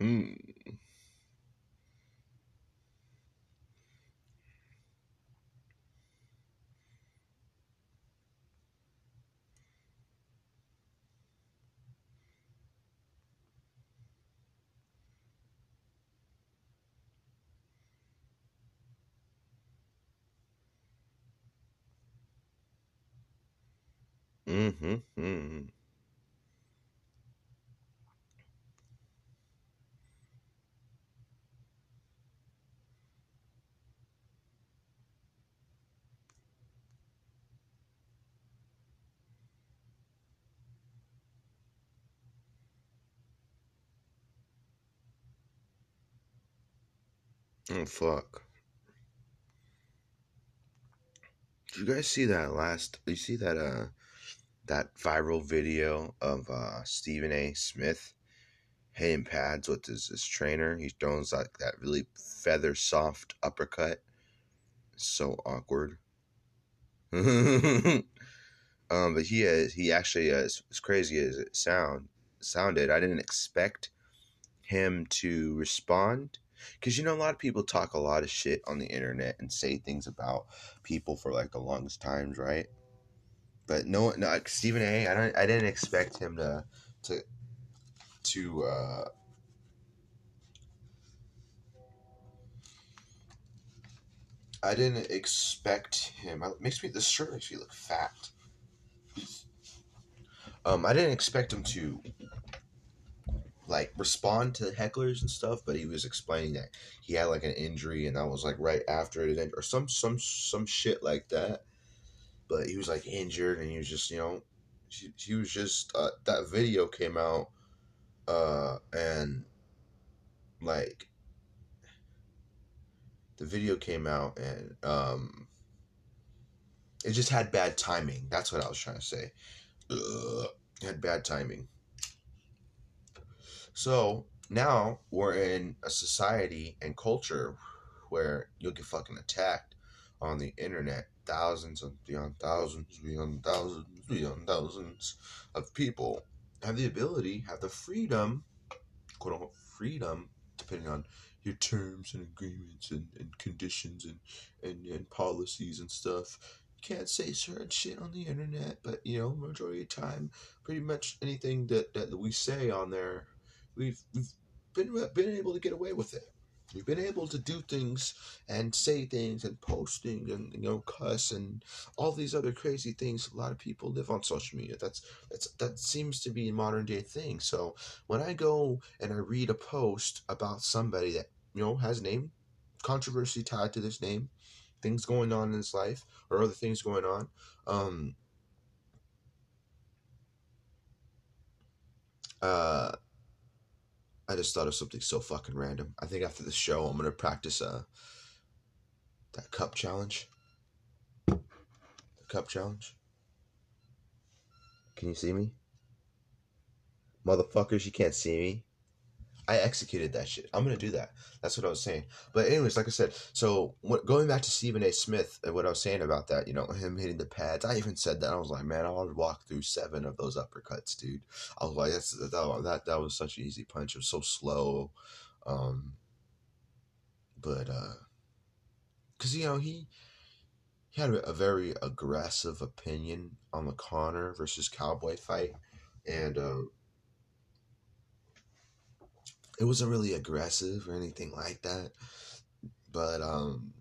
Hmm. Mm-hmm. mm-hmm. Oh fuck. Did you guys see that last you see that uh that viral video of uh Stephen A. Smith hitting pads with his, his trainer? He throws like that really feather soft uppercut. so awkward. um but he is he actually is as crazy as it sound sounded, I didn't expect him to respond because you know a lot of people talk a lot of shit on the internet and say things about people for like the longest times right but no no stephen a i don't i didn't expect him to to to uh I didn't expect him. It makes me the shirt makes me look fat. Um, I didn't expect him to like respond to hecklers and stuff, but he was explaining that he had like an injury and that was like right after it ended or some some some shit like that. But he was like injured and he was just you know he, he was just uh, that video came out uh and like the video came out and um it just had bad timing. That's what I was trying to say. Ugh, had bad timing. So now we're in a society and culture where you'll get fucking attacked on the internet. Thousands and beyond thousands, beyond thousands, beyond thousands of people have the ability, have the freedom, quote unquote freedom, depending on your terms and agreements and, and conditions and, and, and policies and stuff. You can't say certain shit on the internet, but you know, majority of the time, pretty much anything that, that we say on there, we've, we've been been able to get away with it. We've been able to do things and say things and posting and you know cuss and all these other crazy things. A lot of people live on social media. That's that's that seems to be a modern day thing. So when I go and I read a post about somebody that you know has name controversy tied to this name, things going on in his life or other things going on, um, uh I just thought of something so fucking random. I think after the show, I'm gonna practice uh that cup challenge. The cup challenge. Can you see me? Motherfuckers, you can't see me. I executed that shit. I'm gonna do that. That's what I was saying. But anyways, like I said, so what, going back to Stephen A. Smith and what I was saying about that, you know, him hitting the pads. I even said that I was like, man, I to walk through seven of those uppercuts, dude. I was like, that's that that that was such an easy punch. It was so slow, um, but uh, cause you know he he had a, very aggressive opinion on the Conor versus Cowboy fight, and uh it wasn't really aggressive or anything like that. But um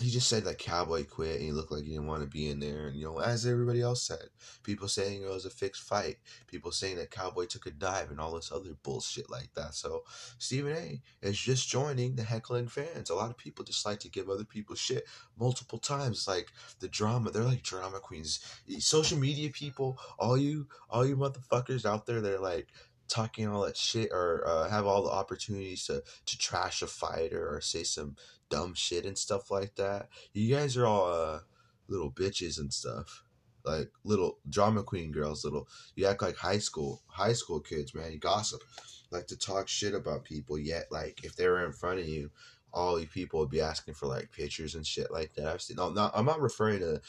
he just said that Cowboy quit and he looked like he didn't want to be in there. And, you know, as everybody else said, people saying it was a fixed fight, people saying that Cowboy took a dive and all this other bullshit like that. So, Stephen A is just joining the heckling fans. A lot of people just like to give other people shit multiple times. Like the drama, they're like drama queens. Social media people, all you, all you motherfuckers out there, they're like, talking all that shit or uh, have all the opportunities to, to trash a fighter or say some dumb shit and stuff like that. You guys are all uh, little bitches and stuff. Like little drama queen girls, little you act like high school high school kids, man. You gossip, like to talk shit about people. Yet, like if they were in front of you, all you people would be asking for like pictures and shit like that. I've seen. No, not, I'm not referring to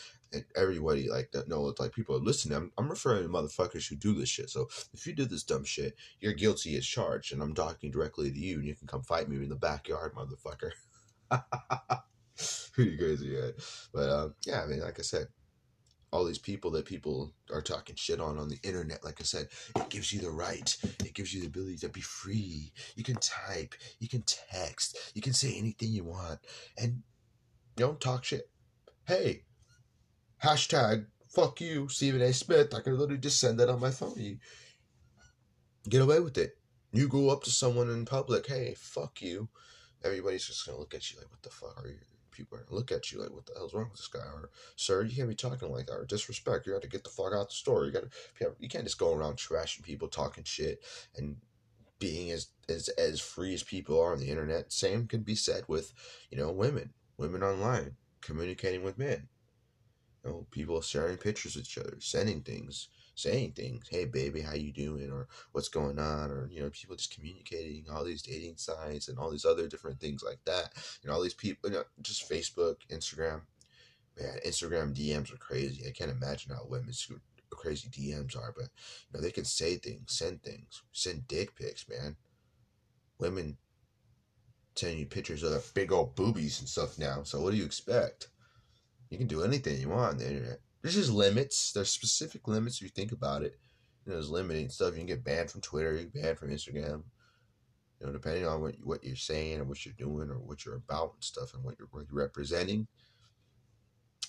everybody like that. No, like people are listening. I'm, I'm referring to motherfuckers who do this shit. So if you do this dumb shit, you're guilty as charged, and I'm talking directly to you, and you can come fight me in the backyard, motherfucker. Pretty crazy, yeah. But um, yeah, I mean, like I said, all these people that people are talking shit on on the internet like i said it gives you the right it gives you the ability to be free you can type you can text you can say anything you want and know talk shit hey hashtag fuck you stephen a smith i can literally just send that on my phone you get away with it you go up to someone in public hey fuck you everybody's just gonna look at you like what the fuck are you people are gonna look at you like, "What the hell's wrong with this guy?" Or, "Sir, you can't be talking like that." Or disrespect. You got to get the fuck out the store. You got to. You can't just go around trashing people, talking shit, and being as as as free as people are on the internet. Same can be said with, you know, women, women online communicating with men. You know, people sharing pictures with each other, sending things saying things hey baby how you doing or what's going on or you know people just communicating all these dating sites and all these other different things like that you know all these people you know just facebook instagram man instagram dms are crazy i can't imagine how women's crazy DMs are, but you know they can say things, send things, send dick pics, man. Women sending you pictures of their big old boobies and stuff now. So what do you expect? You can do anything you want on the internet. There's just limits. There's specific limits if you think about it. You know, there's limiting stuff. You can get banned from Twitter. You get banned from Instagram. You know, depending on what what you're saying or what you're doing or what you're about and stuff and what you're, what you're representing.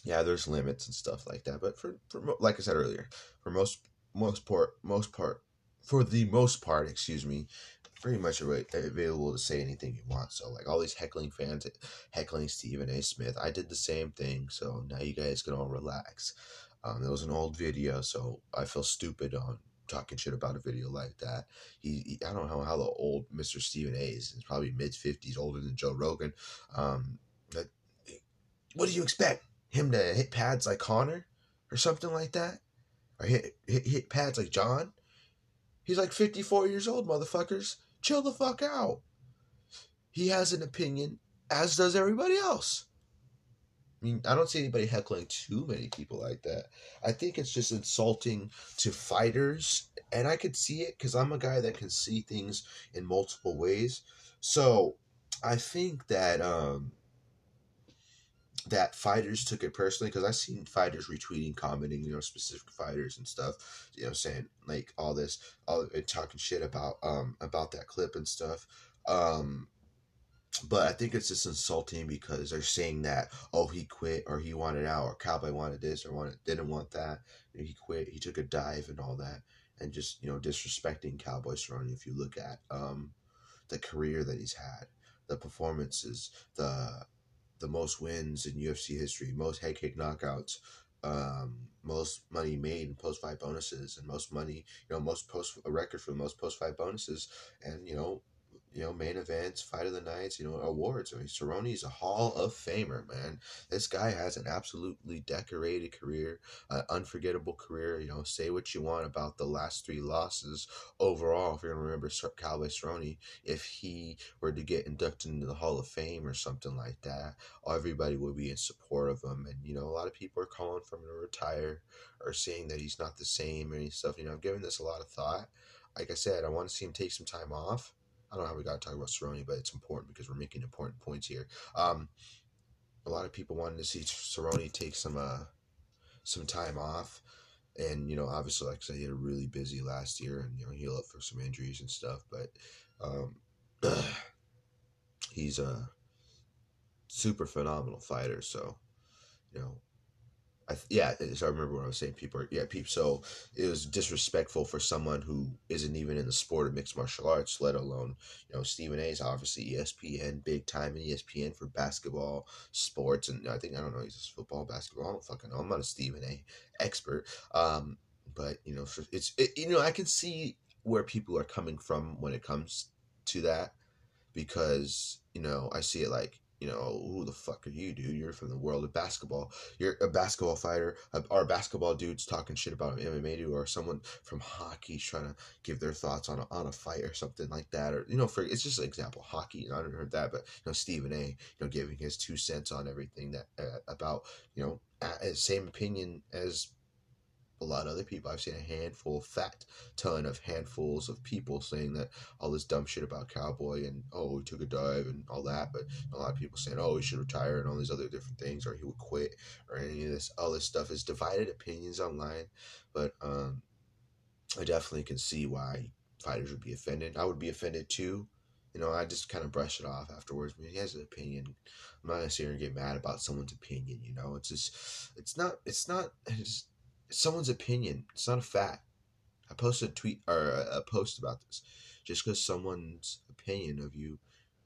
Yeah, there's limits and stuff like that. But for, for like I said earlier, for most most part most part for the most part, excuse me, pretty much available to say anything you want. So like all these heckling fans heckling Stephen A. Smith, I did the same thing. So now you guys can all relax. Um, it was an old video, so I feel stupid on talking shit about a video like that. He, he I don't know how the old Mr. Stephen A. is. He's probably mid fifties, older than Joe Rogan. Um, but what do you expect him to hit pads like Conor or something like that, or hit hit, hit pads like John? He's like fifty four years old, motherfuckers chill the fuck out. He has an opinion, as does everybody else. I mean, I don't see anybody heckling too many people like that. I think it's just insulting to fighters, and I could see it because I'm a guy that can see things in multiple ways. So I think that um, that fighters took it personally because I've seen fighters retweeting, commenting, you know, specific fighters and stuff, you know, saying like all this, all and talking shit about um about that clip and stuff. Um, but I think it's just insulting because they're saying that oh he quit or he wanted out or Cowboy wanted this or wanted didn't want that. He quit. He took a dive and all that, and just you know disrespecting Cowboy Cerrone. If you look at um the career that he's had, the performances, the the most wins in UFC history, most head kick knockouts, um, most money made in post fight bonuses, and most money, you know, most post a record for the most post fight bonuses, and you know, you know, main events, fight of the nights, you know, awards. I mean, Cerrone is a Hall of Famer, man. This guy has an absolutely decorated career, an unforgettable career. You know, say what you want about the last three losses overall. If you're gonna remember Cowboy Cerrone, if he were to get inducted into the Hall of Fame or something like that, everybody would be in support of him. And you know, a lot of people are calling for him to retire or saying that he's not the same and stuff. You know, I'm giving this a lot of thought. Like I said, I want to see him take some time off I don't know how we got to talk about Cerrone, but it's important because we're making important points here. Um, a lot of people wanted to see Cerrone take some uh, some time off, and you know, obviously, like I said, he had a really busy last year, and you know, heal up for some injuries and stuff. But um, he's a super phenomenal fighter, so you know, I, yeah, so I remember when I was saying people are, yeah, people. So it was disrespectful for someone who isn't even in the sport of mixed martial arts, let alone, you know, Stephen A is obviously ESPN, big time in ESPN for basketball, sports. And I think, I don't know, he's football, basketball. I don't fucking know. I'm not a Stephen A expert. Um, but, you know, it's, it, you know, I can see where people are coming from when it comes to that because, you know, I see it like, you know, who the fuck are you, dude? You're from the world of basketball. You're a basketball fighter, or basketball dudes talking shit about an MMA dude, or someone from hockey trying to give their thoughts on a, on a fight or something like that, or you know, for it's just an example. Hockey, I haven't heard that, but you know, Stephen A. You know, giving his two cents on everything that uh, about you know, same opinion as a lot of other people. I've seen a handful, fat ton of handfuls of people saying that all this dumb shit about Cowboy and oh he took a dive and all that, but a lot of people saying oh he should retire and all these other different things or he would quit or any of this all this stuff is divided opinions online, but um, I definitely can see why fighters would be offended. I would be offended too. You know, I just kind of brush it off afterwards. I mean, he has an opinion. I'm not gonna sit here and get mad about someone's opinion. You know, it's just, it's not, it's not, it's someone's opinion. It's not a fact. I posted a tweet or a post about this. Just because someone's opinion of you,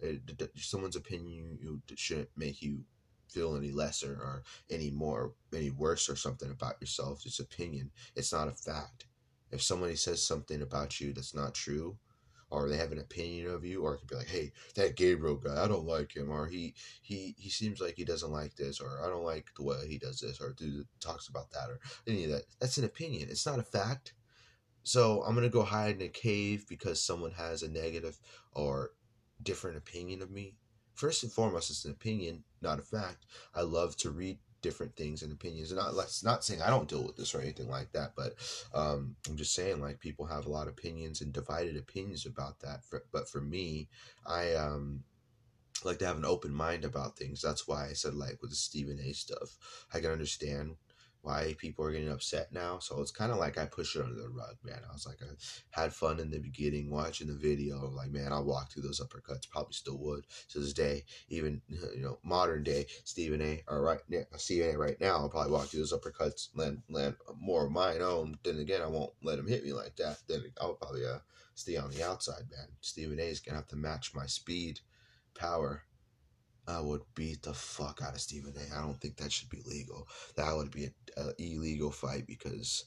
uh, someone's opinion you shouldn't make you feel any lesser or any more, any worse or something about yourself. It's opinion. It's not a fact. If somebody says something about you that's not true, or they have an opinion of you, or it could be like, "Hey, that Gabriel guy, I don't like him," or he he he seems like he doesn't like this, or I don't like the way he does this, or dude talks about that, or any of that. That's an opinion. It's not a fact. So I'm gonna go hide in a cave because someone has a negative or different opinion of me. First and foremost, it's an opinion, not a fact. I love to read different things and opinions. And not let's not saying I don't deal with this or anything like that, but um, I'm just saying like people have a lot of opinions and divided opinions about that. For, but for me, I um like to have an open mind about things. That's why I said like with the Stephen A stuff, I can understand why people are getting upset now. So it's kind of like I push it under the rug, man. I was like, I had fun in the beginning watching the video. Like, man, I'll walk through those uppercuts. Probably still would to this day. Even you know, modern day Stephen A. Or right, yeah, Stephen A. Right now, I'll probably walk through those uppercuts, land land more of mine own. Then again, I won't let him hit me like that. Then I'll probably uh, stay on the outside, man. Stephen A. is gonna have to match my speed, power I would beat the fuck out of Stephen A. I don't think that should be legal. That would be an illegal fight because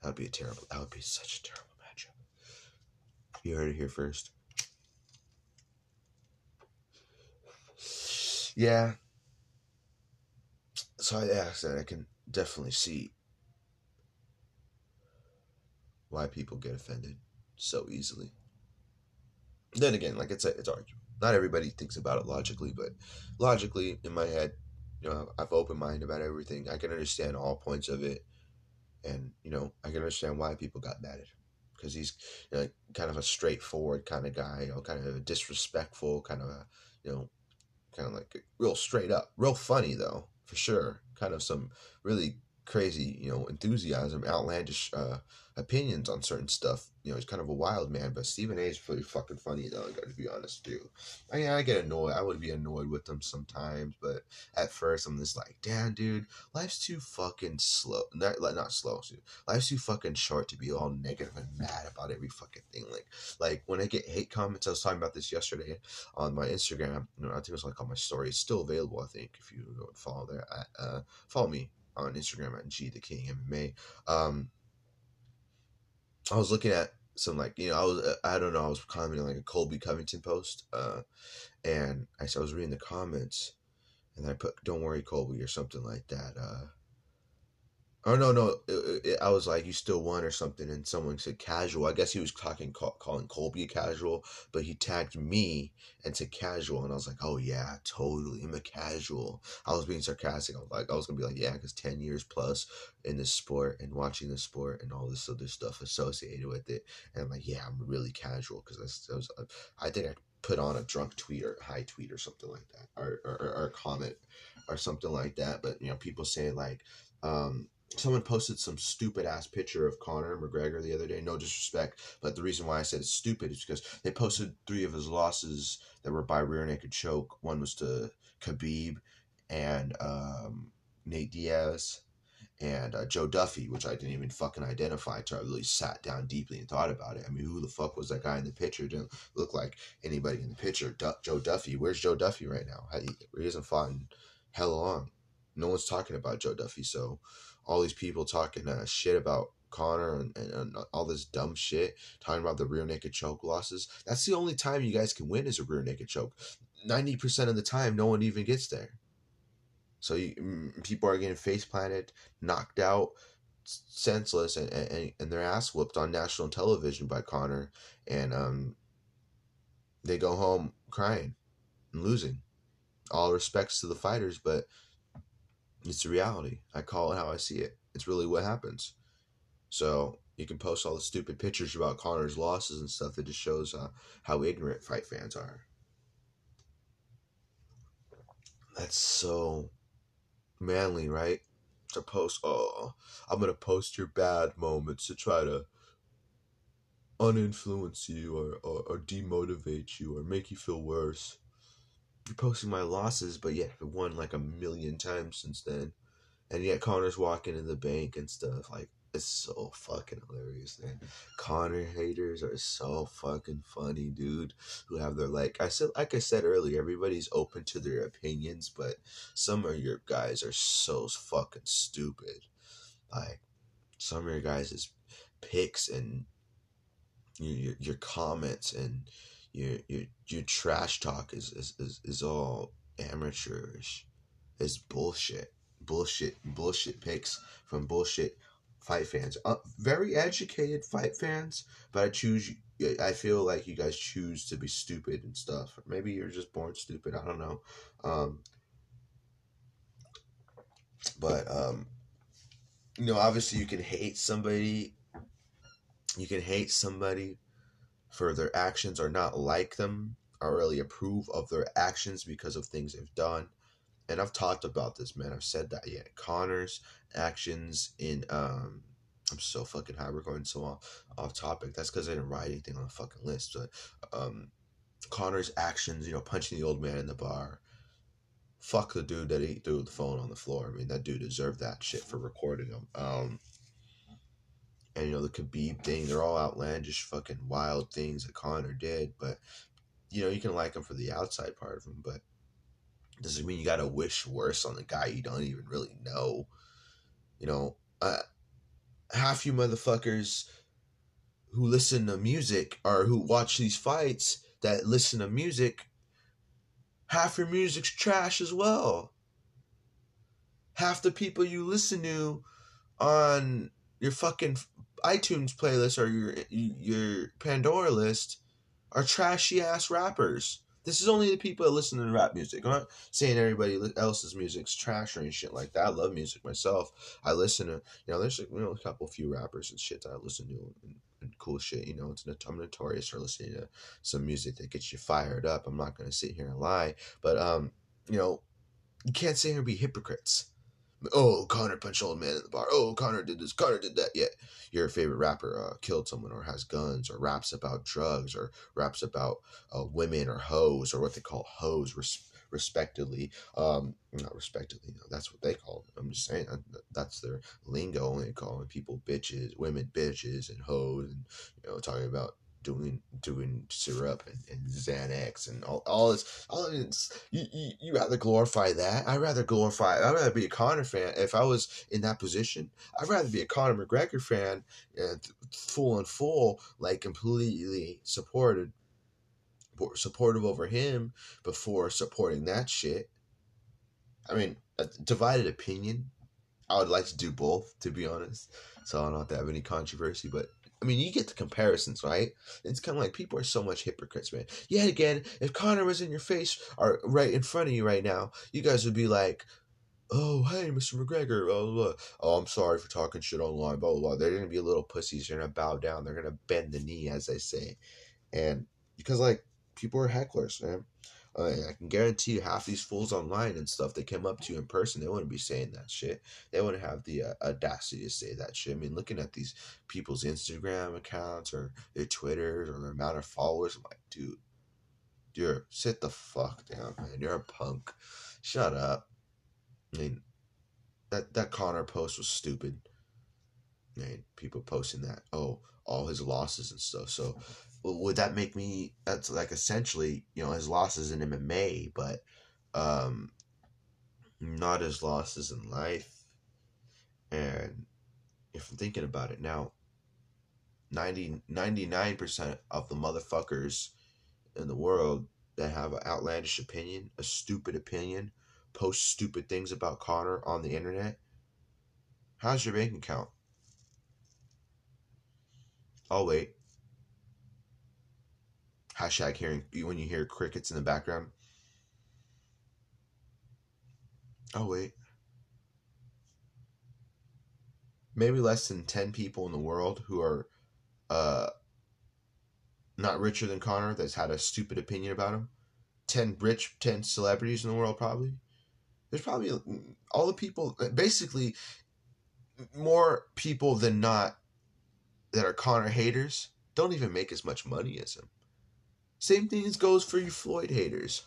that would be a terrible. That would be such a terrible matchup. You heard it here first. Yeah. So I asked that I can definitely see why people get offended so easily. Then again, like it's a, it's arguable not everybody thinks about it logically, but logically in my head, you know, I've open mind about everything. I can understand all points of it, and you know, I can understand why people got mad at him because he's you know, kind of a straightforward kind of guy, you know, kind of disrespectful, kind of a you know, kind of like real straight up, real funny though for sure. Kind of some really crazy, you know, enthusiasm, outlandish uh, opinions on certain stuff. You know, he's kind of a wild man, but Stephen A. is pretty fucking funny though. I got to be honest too. I mean, I get annoyed. I would be annoyed with him sometimes, but at first I'm just like, damn, dude, life's too fucking slow. Not not slow, dude. Life's too fucking short to be all negative and mad about every fucking thing. Like, like when I get hate comments, I was talking about this yesterday on my Instagram. You know, I think it was like on my story. It's still available. I think if you follow there, uh, follow me on Instagram at G the King MMA. Um, I was looking at some like you know I was I don't know I was commenting like a Colby Covington post, uh, and I, I was reading the comments, and I put "Don't worry, Colby" or something like that. Uh, Oh no, no! It, it, I was like, "You still won" or something, and someone said "casual." I guess he was talking, call, calling Colby a casual, but he tagged me and said "casual," and I was like, "Oh yeah, totally, I'm a casual." I was being sarcastic. I was like, I was gonna be like, "Yeah," because ten years plus in this sport and watching the sport and all this other stuff associated with it, and I'm like, "Yeah, I'm really casual," because I was, I think I put on a drunk tweet or high tweet or something like that, or or, or a comment or something like that. But you know, people say like. Um, someone posted some stupid ass picture of Conor McGregor the other day. No disrespect, but the reason why I said it's stupid is because they posted three of his losses that were by rear naked choke. One was to Khabib and um, Nate Diaz and uh, Joe Duffy, which I didn't even fucking identify until I really sat down deeply and thought about it. I mean, who the fuck was that guy in the picture? Didn't look like anybody in the picture. Joe Duffy. Where's Joe Duffy right now? He hasn't fought in hell long. No one's talking about Joe Duffy, so all these people talking uh, shit about Conor and, and, and, all this dumb shit, talking about the rear naked choke losses. That's the only time you guys can win is a rear naked choke. 90% of the time, no one even gets there. So you, people are getting face planted, knocked out, senseless, and, and, and their ass whooped on national television by Conor. And um, they go home crying and losing. All respects to the fighters, but it's the reality. I call it how I see it. It's really what happens. So you can post all the stupid pictures about Conor's losses and stuff. It just shows uh, how ignorant fight fans are. That's so manly, right? To post, oh, I'm gonna post your bad moments to try to uninfluence you or, or, or demotivate you or make you feel worse posting my losses, but yet I've won like a million times since then. And yet Conor's walking in the bank and stuff. Like, it's so fucking hilarious, man. Conor haters are so fucking funny, dude. Who have their like I said like I said earlier, everybody's open to their opinions, but some of your guys are so fucking stupid. Like some of your guys' picks and your your, your comments and your your your trash talk is is, is, is all amateurish. It's bullshit. Bullshit bullshit picks from bullshit fight fans. Uh, very educated fight fans, but I choose I feel like you guys choose to be stupid and stuff. Maybe you're just born stupid. I don't know. Um, But um, you know, obviously, you can hate somebody. You can hate somebody for their actions or not like them or really approve of their actions because of things they've done. And I've talked about this, man. I've said that yet. Conor's actions in um I'm so fucking high. We're going so off, off topic. That's because I didn't write anything on the fucking list. But um, Conor's actions, you know, punching the old man in the bar. Fuck the dude that he threw the phone on the floor. I mean, that dude deserved that shit for recording him. Um, and you know the Khabib thing. They're all outlandish, fucking wild things that Conor did. But you know, you can like him for the outside part of him, but doesn't mean you gotta wish worse on the guy you don't even really know. You know, uh, half you motherfuckers who listen to music or who watch these fights that listen to music, half your music's trash as well. Half the people you listen to on your fucking iTunes playlist or your your Pandora list are trashy ass rappers. This is only the people that listen to rap music. I'm not saying everybody else's music's trash or any shit like that. I love music myself. I listen to, you know, there's you know a couple few rappers and shit that I listen to and, and cool shit. You know, it's not, I'm notorious for listening to some music that gets you fired up. I'm not gonna sit here and lie, but um, you know, you can't sit here and be hypocrites. Oh, Conor punched old man in the bar. Oh, Conor did this. Conor did that. Yet your favorite rapper uh, killed someone or has guns or raps about drugs or raps about uh, women or hoes or what they call hoes, res- respectively. Um, not respectively. That's what they call. It. I'm just saying that's their lingo. Only calling people bitches, women bitches, and hoes, and you know talking about doing doing syrup and, and Xanax and all, all this all this you, you you rather glorify that? I'd rather glorify I'd rather be a Conor fan. If I was in that position I'd rather be a Conor McGregor fan uh, full and full like completely supported supportive over him before supporting that shit. I mean a divided opinion I would like to do both to be honest. So I don't have to have any controversy but I mean, you get the comparisons, right? It's kind of like people are so much hypocrites, man. Yet again, if Conor was in your face or right in front of you right now, you guys would be like, "Oh, hey, Mr. McGregor, blah, blah, blah. oh, I'm sorry for talking shit online, blah blah blah." They're gonna be little pussies. They're gonna bow down. They're gonna bend the knee, as they say, and because like people are hecklers, man. I can guarantee you, half these fools online and stuff that came up to you in person, they wouldn't be saying that shit. They wouldn't have the uh, audacity to say that shit. I mean, looking at these people's Instagram accounts or their Twitters or their amount of followers, I'm like, dude, you're sit the fuck down, man. You're a punk. Shut up. I mean, that that Conor post was stupid. I mean, people posting that, oh, all his losses and stuff. So would that make me that's like essentially you know his losses in MMA, but um, not his losses in life. And if I'm thinking about it now, 99 percent of the motherfuckers in the world that have an outlandish opinion, a stupid opinion, post stupid things about Conor on the internet. How's your bank account? I'll wait. Hashtag hearing when you hear crickets in the background. Oh wait. Maybe less than ten people in the world who are uh not richer than Conor that's had a stupid opinion about him. Ten rich, ten celebrities in the world probably. There's probably all the people basically more people than not that are Conor haters don't even make as much money as him. Same thing goes for you Floyd haters.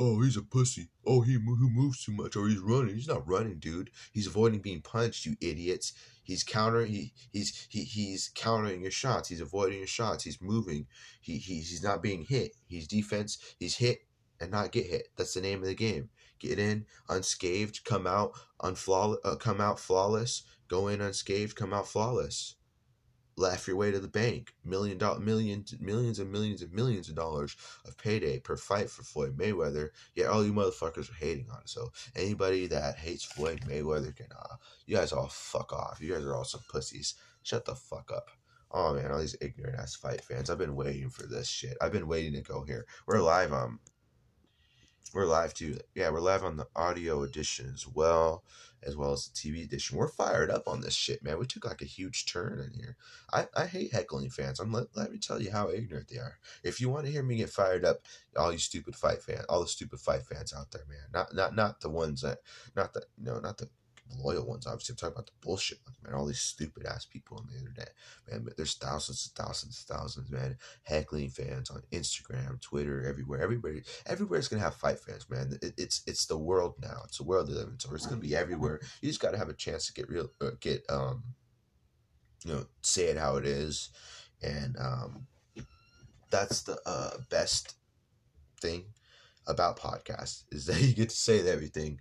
Oh, he's a pussy. Oh, he, he moves too much. Or he's running. He's not running, dude. He's avoiding being punched, you idiots. He's countering. He he's he he's countering your shots. He's avoiding your shots. He's moving. He he's he's not being hit. He's defense. He's hit and not get hit. That's the name of the game. Get in unscathed. Come out unflaw. Uh, come out flawless. Go in unscathed. Come out flawless laugh your way to the bank. Million dollar, millions, millions and millions and millions of dollars of payday per fight for Floyd Mayweather. Yet all you motherfuckers are hating on it. So anybody that hates Floyd Mayweather can, uh, you guys all fuck off. You guys are all some pussies. Shut the fuck up. Oh man, all these ignorant ass fight fans. I've been waiting for this shit. I've been waiting to go here. We're live um we're live too. Yeah, we're live on the audio edition as well. As well as the TV edition. We're fired up on this shit, man. We took like a huge turn in here. I, I hate heckling fans. I'm let, let me tell you how ignorant they are. If you want to hear me get fired up, all you stupid fight fans, all the stupid fight fans out there, man. Not not not the ones that, not the know, not the loyal ones. Obviously, I'm talking about the bullshit ones, man. All these stupid ass people on the internet, man. But there's thousands and thousands and thousands, man. Heckling fans on Instagram, Twitter, everywhere. Everybody, everywhere's gonna have fight fans, man. It, it's it's the world now. It's the world we live in, so it's gonna be everywhere. You just gotta have a chance to get real, uh, get um, you know, say it how it is, and um, that's the uh best thing about podcasts is that you get to say everything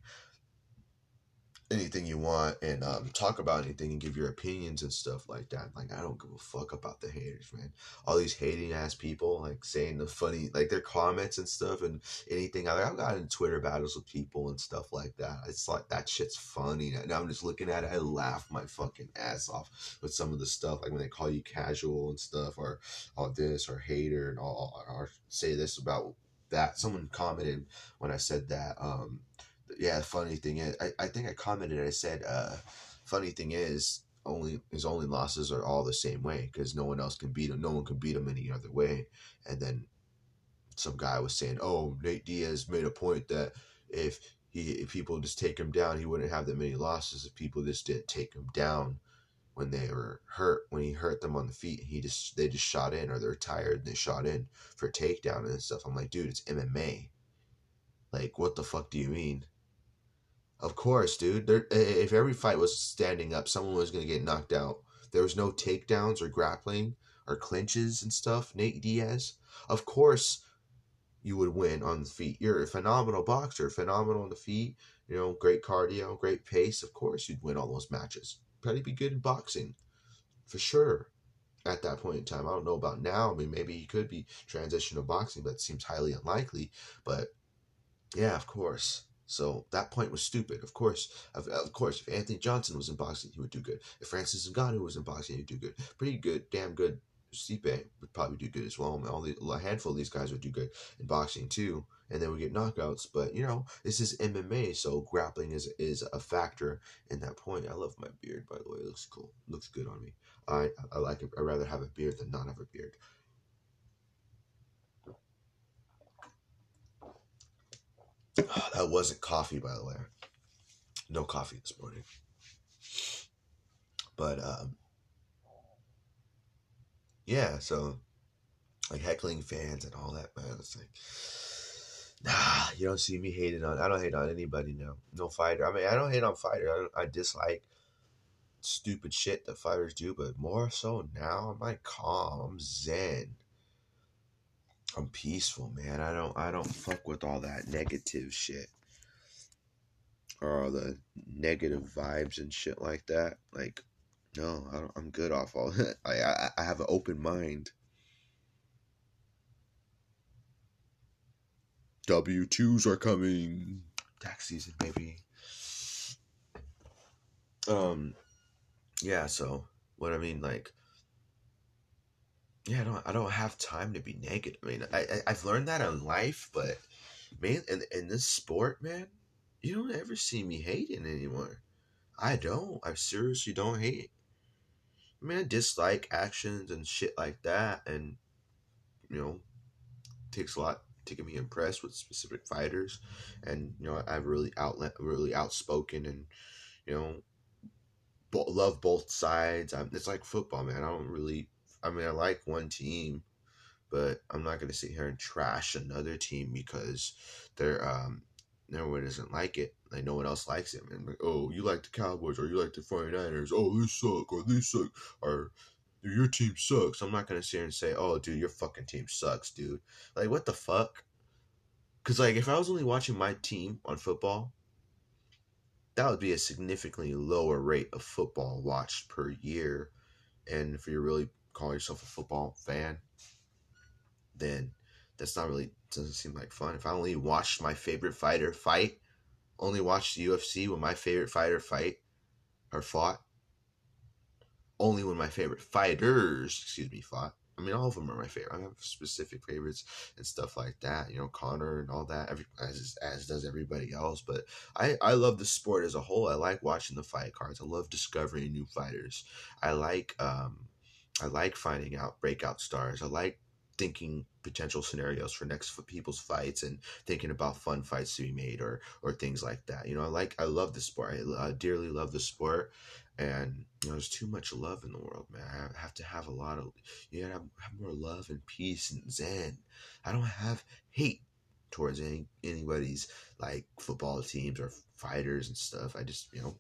anything you want and um, talk about anything and give your opinions and stuff like that. Like I don't give a fuck about the haters, man. All these hating ass people like saying the funny like their comments and stuff and anything. Like, I've gotten Twitter battles with people and stuff like that. It's like that shit's funny. Now I'm just looking at it, I laugh my fucking ass off with some of the stuff like when they call you casual and stuff or all this or hater and all or say this about that. Someone commented when I said that. Um, yeah, funny thing is, I, I think I commented. I said, uh, funny thing is, only his only losses are all the same way because no one else can beat him. No one can beat him any other way. And then some guy was saying, "Oh, Nate Diaz made a point that if he if people just take him down, he wouldn't have that many losses. If people just didn't take him down when they were hurt, when he hurt them on the feet, he just they just shot in or they're tired and they shot in for takedown and stuff. I'm like, dude, it's MMA. Like, what the fuck do you mean? Of course, dude. There, if every fight was standing up, someone was going to get knocked out. There was no takedowns or grappling or clinches and stuff. Nate Diaz, of course, you would win on the feet. You're a phenomenal boxer, phenomenal on the feet. You know, great cardio, great pace. Of course, you'd win all those matches. Probably be good in boxing, for sure. At that point in time, I don't know about now. I mean, maybe he could be transition to boxing, but it seems highly unlikely. But yeah, of course. So that point was stupid. Of course, of, of course, if Anthony Johnson was in boxing, he would do good. If Francis Ngannou was in boxing, he'd do good. Pretty good, damn good. Stipe would probably do good as well. All the, a handful of these guys would do good in boxing too, and they would get knockouts. But you know, this is MMA, so grappling is is a factor in that point. I love my beard, by the way. It looks cool. Looks good on me. I I like it. I rather have a beard than not have a beard. Oh, that wasn't coffee, by the way. No coffee this morning. But um, yeah, so like heckling fans and all that, man. It's like, nah, you don't see me hating on. I don't hate on anybody now. No fighter. I mean, I don't hate on fighter. I, I dislike stupid shit that fighters do, but more so now, I'm like calm. I'm zen. I'm peaceful, man. I don't I don't fuck with all that negative shit. Or all the negative vibes and shit like that. Like, no, I am good off all that. I, I I have an open mind. W twos are coming. Tax season, baby. Um, yeah. So what I mean, like, yeah, I don't I don't have time to be negative. I mean, I, I have learned that in life, but man, in in this sport, man, you don't ever see me hating anymore. I don't. I seriously don't hate. I mean, I dislike actions and shit like that, and you know, takes a lot to get me impressed with specific fighters, and you know, I've really outlet, really outspoken, and you know, love both sides. I'm, it's like football, man. I don't really I mean, I like one team, but I'm not to sit here and trash another team because they're um no one doesn't like it. Like no one else likes it. And like, oh, you like the Cowboys or you like the 49ers. Oh, they suck or they suck or your team sucks. I'm not to sit here and say, oh, dude, your fucking team sucks, dude. Like, what the fuck? Because, like, if I was only watching my team on football, that would be a significantly lower rate of football watched per year. And if you're really call yourself a football fan, then that's not really doesn't seem like fun. If I only watched my favorite fighter fight, only watched the UFC when my favorite fighter fight or fought, only when my favorite fighters, excuse me, fought, I mean, all of them are my favorite. I have specific favorites and stuff like that. You know, Conor and all that. Every as as does everybody else. But I I love the sport as a whole. I like watching the fight cards. I love discovering new fighters. I like um, I like finding out breakout stars. I like thinking potential scenarios for next for people's fights and thinking about fun fights to be made or or things like that. You know, I like I love the sport. I, dearly love the sport, and you know, there's too much love in the world, man. I have to have a lot of you gotta have, have more love and peace and zen. I don't have hate towards any anybody's like football teams or fighters and stuff. I just you know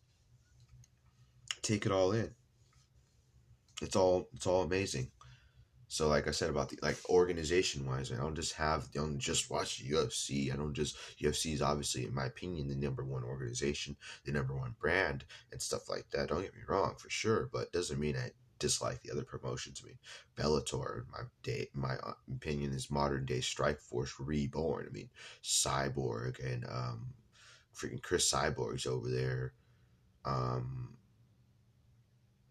take it all in. It's all it's all amazing. So, like I said about the like organization wise, I don't just have I don't just watch UFC. I don't just UFC is obviously, in my opinion, the number one organization, the number one brand, and stuff like that. Don't get me wrong, for sure, but doesn't mean I dislike the other promotions. I mean, Bellator, my day, my uh, opinion is modern day Strikeforce reborn. I mean, Cyborg and um, freaking Cris Cyborg's over there. Um,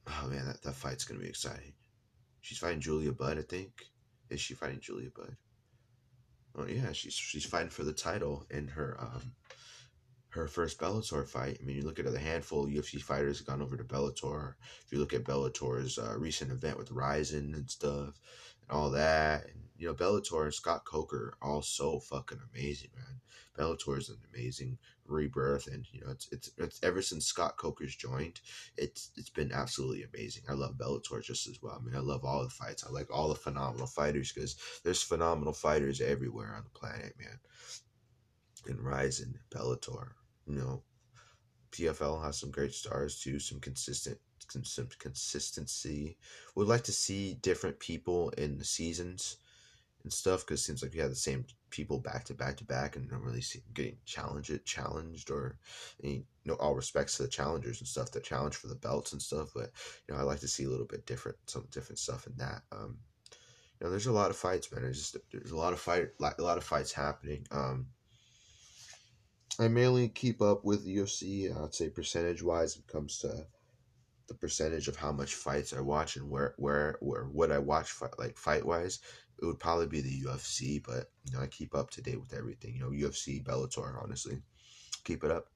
oh man, that that fight's gonna be exciting. She's fighting Julia Budd, I think. Is she fighting Julia Budd? Oh yeah, she's she's fighting for the title in her um her first Bellator fight. I mean, you look at the handful of UFC fighters gone over to Bellator. If you look at Bellator's uh, recent event with Rizin and stuff, and all that, and you know, Bellator and Scott Coker all so fucking amazing, man. Bellator is an amazing rebirth, and you know, it's it's it's ever since Scott Coker's joined, it's it's been absolutely amazing. I love Bellator just as well. I mean, I love all the fights. I like all the phenomenal fighters because there's phenomenal fighters everywhere on the planet, man. And Rizin, Bellator, you know, PFL has some great stars too, some consistent some consistency. Would like to see different people in the seasons and stuff because it seems like we have the same people back to back to back and don't really see getting challenged challenged or you know all respects to the challengers and stuff that challenge for the belts and stuff but you know i like to see a little bit different some different stuff in that um you know there's a lot of fights man there's just there's a lot of fight a lot of fights happening um i mainly keep up with ufc i'd say percentage wise it comes to the percentage of how much fights I watch and where where where what I watch fight, like fight wise it would probably be the UFC, but you know, I keep up to date with everything. You know, UFC, Bellator, honestly. Keep it up.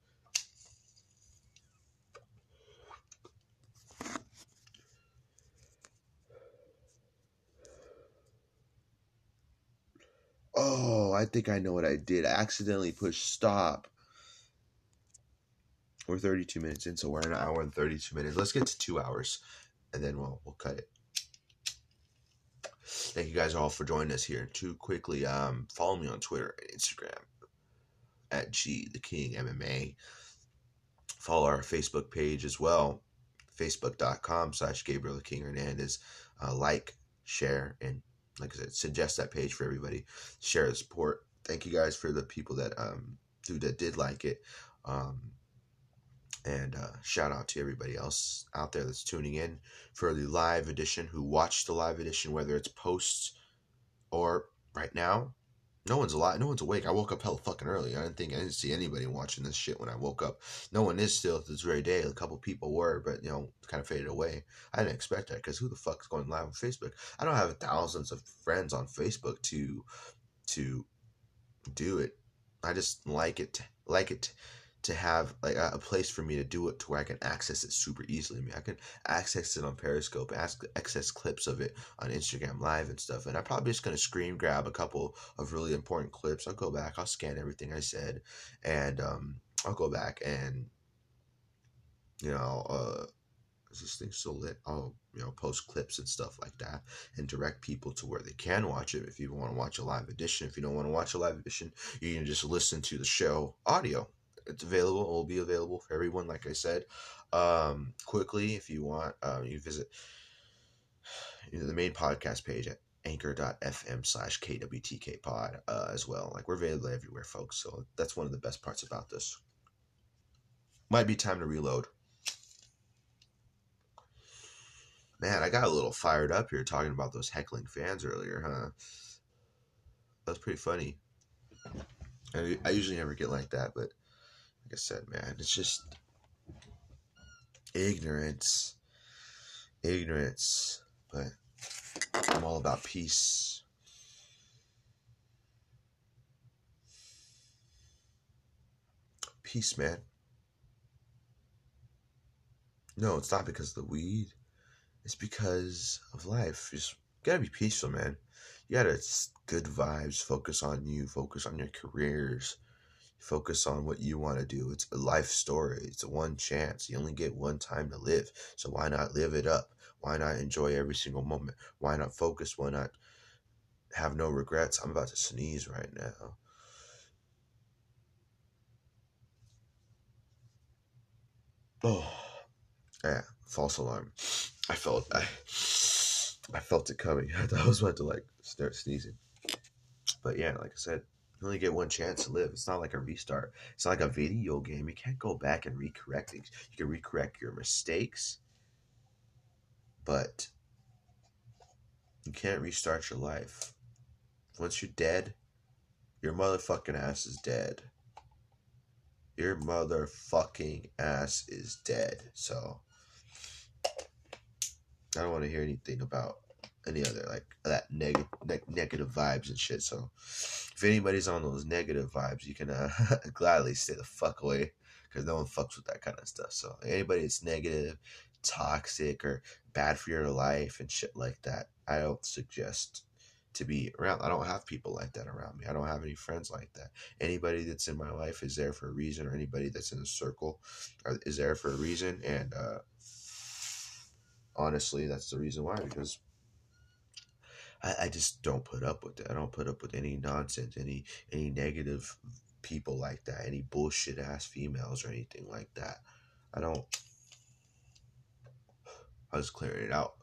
Oh, I think I know what I did. I accidentally pushed stop. We're 32 minutes in, so we're in an hour and 32 minutes. Let's get to two hours, and then we'll we'll cut it. Thank you guys all for joining us here. Too quickly, um, follow me on Twitter and Instagram at G the King MMA. Follow our Facebook page as well, facebook.com slash Gabriel the King Hernandez. Uh, like, share, and like I said, suggest that page for everybody. Share the support. Thank you guys for the people that um do that did like it. Um, and uh, shout out to everybody else out there that's tuning in for the live edition who watched the live edition, whether it's posts or right now. No one's alive. No one's awake. I woke up hella fucking early. I didn't think I didn't see anybody watching this shit when I woke up. No one is still this very day. A couple people were, but you know, kind of faded away. I didn't expect that because who the fuck's going live on Facebook? I don't have thousands of friends on Facebook to to do it. I just like it, like it to have like a, a, place for me to do it to where I can access it super easily. I mean, I can access it on Periscope, access clips of it on Instagram Live and stuff. And I'm probably just gonna screen grab a couple of really important clips. I'll go back, I'll scan everything I said, and um, I'll go back and you know, uh, is this thing still lit? I'll you know post clips and stuff like that, and direct people to where they can watch it. If you want to watch a live edition, if you don't want to watch a live edition, you can just listen to the show audio it's available. It will be available for everyone, like I said. Um, quickly, if you want, um, you visit the main podcast page at anchor.fm slash kwtk pod uh, as well. Like we're available everywhere, folks. So that's one of the best parts about this. Might be time to reload. Man, I got a little fired up here talking about those heckling fans earlier, huh? That's pretty funny. I, I usually never get like that, but like I said, man, it's just ignorance. Ignorance. But I'm all about peace. Peace, man. No, it's not because of the weed. It's because of life. You just gotta be peaceful, man. You gotta good vibes. Focus on you. Focus on your careers. Focus on what you want to do. It's a life story. It's a one chance. You only get one time to live. So why not live it up? Why not enjoy every single moment? Why not focus? Why not have no regrets? I'm about to sneeze right now. Oh, yeah, false alarm. I felt I, I felt it coming. I I was about to like start sneezing. But yeah, like I said, you only get one chance to live. It's not like a restart. It's not like a video game. You can't go back and recorrect things. You can recorrect your mistakes, but you can't restart your life. Once you're dead, your motherfucking ass is dead. Your motherfucking ass is dead. So I don't want to hear anything about any other like that negative ne- negative vibes and shit. So if anybody's on those negative vibes, you can uh, gladly stay the fuck away because no one fucks with that kind of stuff. So anybody that's negative, toxic, or bad for your life and shit like that, I don't suggest to be around. I don't have people like that around me. I don't have any friends like that. Anybody that's in my life is there for a reason, or anybody that's in a circle uh, is there for a reason. And uh, honestly, that's the reason why because I, I just don't put up with it. I don't put up with any nonsense, any any negative people like that, any bullshit ass females or anything like that. I don't. I was clearing it out.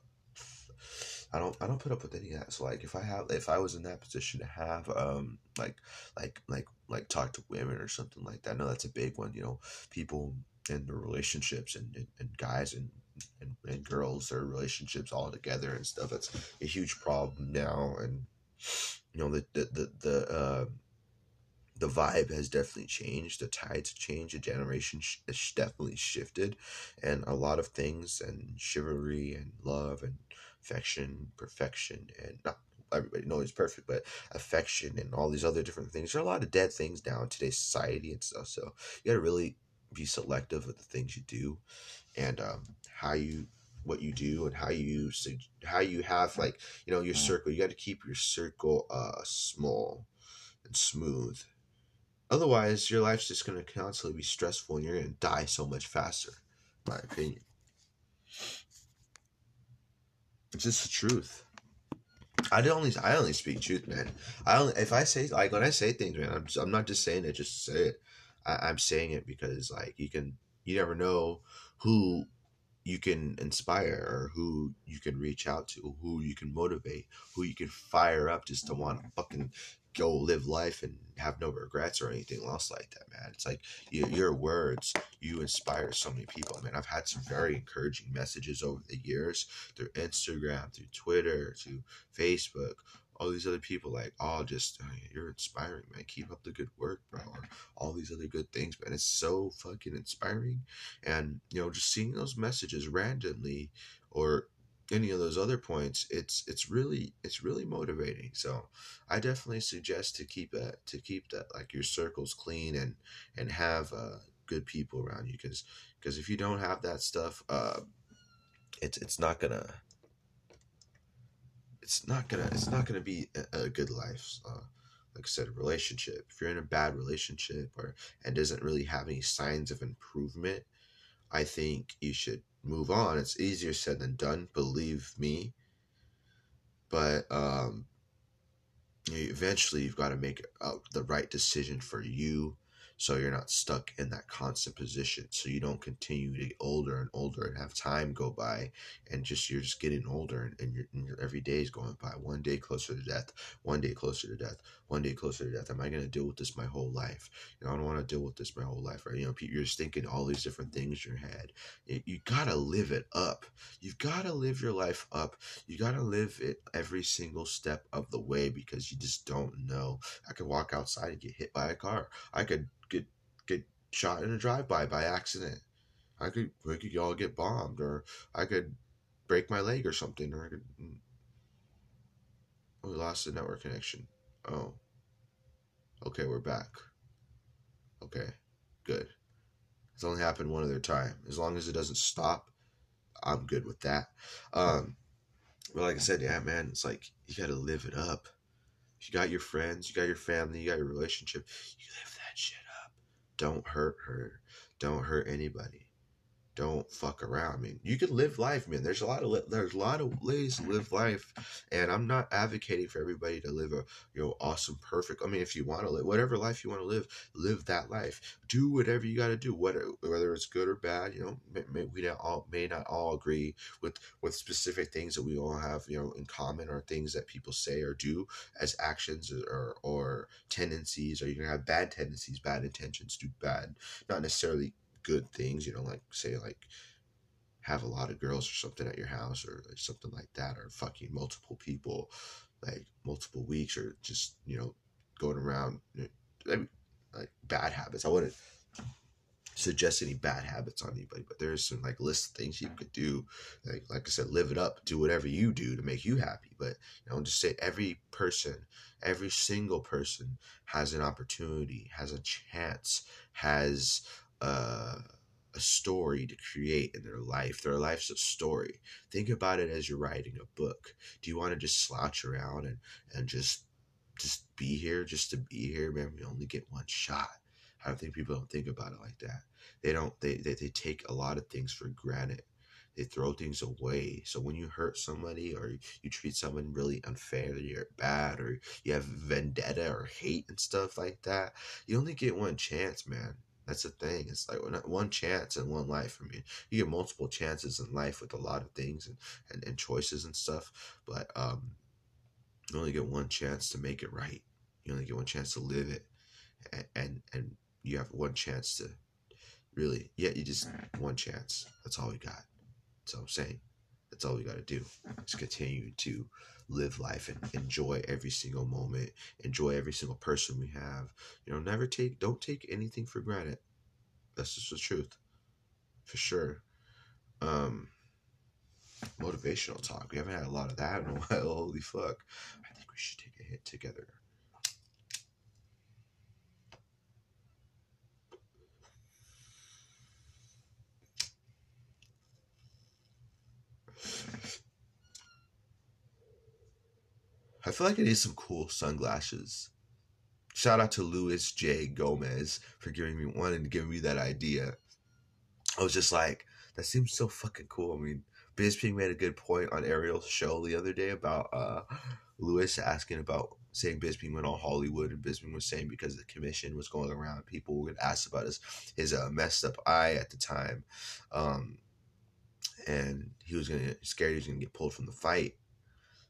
I don't I don't put up with any of that. So like if I have if I was in that position to have um like like like like talk to women or something like that, No, that's a big one, you know, people in their relationships and, and, and guys and and, and girls their relationships all together and stuff that's a huge problem now. And you know the the the, the uh the vibe has definitely changed. The tides changed. The generation sh- has definitely shifted. And a lot of things and chivalry and love and affection perfection and not everybody knows perfect but affection and all these other different things. There are a lot of dead things now in today's society and stuff. So you got to really be selective of the things you do and um, how you what you do and how you how you have like you know your circle you got to keep your circle uh small and smooth otherwise your life's just going to constantly be stressful and you're going to die so much faster my opinion it's just the truth I only I only speak truth, man. I only if I say like when I say things, man, I'm just, I'm not just saying it just to say it. I, I'm saying it because like you can you never know who you can inspire or who you can reach out to, who you can motivate, who you can fire up just to want to fucking go live life and have no regrets or anything else like that, man. It's like your, your words, you inspire so many people. I mean, I've had some very encouraging messages over the years through Instagram, through Twitter, through Facebook, all these other people like oh just oh, you're inspiring man. Keep up the good work bro or all these other good things man. It's so fucking inspiring. And you know just seeing those messages randomly or any of those other points it's it's really it's really motivating. So i definitely suggest to keep that to keep that like your circles clean and and have uh good people around you because because if you don't have that stuff uh it's it's not gonna it's not gonna it's not gonna be a, a good life. Uh, like I said, relationship. If you're in a bad relationship or and doesn't really have any signs of improvement, I think you should move on. It's easier said than done, believe me. But um, eventually, you've got to make uh, the right decision for you so you're not stuck in that constant position. So you don't continue to get older and older and have time go by and just you're just getting older and, and, your, and every day is going by. One day closer to death one day closer to death one day closer to death. Am i going to deal with this my whole life? You know i don't want to deal with this my whole life right? You know you're just thinking all these different things in your head. You, you gotta live it up. You've gotta live your life up. You gotta live it every single step of the way because you just don't know. I could walk outside and get hit by a car. I could shot in a drive-by by accident. I could we could all get bombed, or I could break my leg or something, or I could. we lost the network connection. Oh. Okay, we're back. Okay, good. It's only happened one other time. As long as it doesn't stop, I'm good with that. Um, but like I said, yeah, man, it's like you got to live it up. You got your friends, you got your family, you got your relationship. You live that shit. Don't hurt her. Don't hurt anybody don't fuck around. I mean, you can live life, man. There's a lot of there's a lot of ways to live life, and I'm not advocating for everybody to live a you know awesome, perfect. I mean, if you want to live whatever life you want to live, live that life. Do whatever you got to do, whether whether it's good or bad. You know, may, may, we not all may not all agree with with specific things that we all have you know in common, or things that people say or do as actions or or tendencies, or you can have bad tendencies, bad intentions, do bad, not necessarily good things, you know, like say like have a lot of girls or something at your house or like something like that, or fucking multiple people, like multiple weeks, or just you know going around, I mean, like bad habits. I wouldn't suggest any bad habits on anybody, but there's some like list of things you could do. Like like I said, live it up, do whatever you do to make you happy. But you know, just say every person, every single person has an opportunity, has a chance, has uh, a story to create in their life. Their life's a story. Think about it as you're writing a book. Do you want to just slouch around and, and just just be here just to be here? Man, we only get one shot. I don't think people don't think about it like that. They don't they, they, they take a lot of things for granted. They throw things away. So when you hurt somebody or you treat someone really unfairly you're bad or you have vendetta or hate and stuff like that, you only get one chance, man. That's the thing. It's like one chance in one life. I mean, you get multiple chances in life with a lot of things and, and, and choices and stuff, but um, you only get one chance to make it right. You only get one chance to live it, and and, and you have one chance to really. Yeah, you just one chance. That's all we got. That's all I'm saying. That's all we got to do. Just continue to live life and enjoy every single moment, enjoy every single person we have. You know, never take, don't take anything for granted. That's just the truth, for sure. Um, motivational talk. We haven't had a lot of that in a while. Holy fuck! I think we should take a hit together. I feel like I need some cool sunglasses. Shout out to Luis J. Gomez for giving me one and giving me that idea. I was just like, that seems so fucking cool. I mean, Bisping made a good point on Ariel's show the other day about uh, Luis asking about saying Bisping went on Hollywood, and Bisping was saying because the commission was going around, people would ask about his his uh, messed up eye at the time, um, and he was gonna scared he was gonna get pulled from the fight.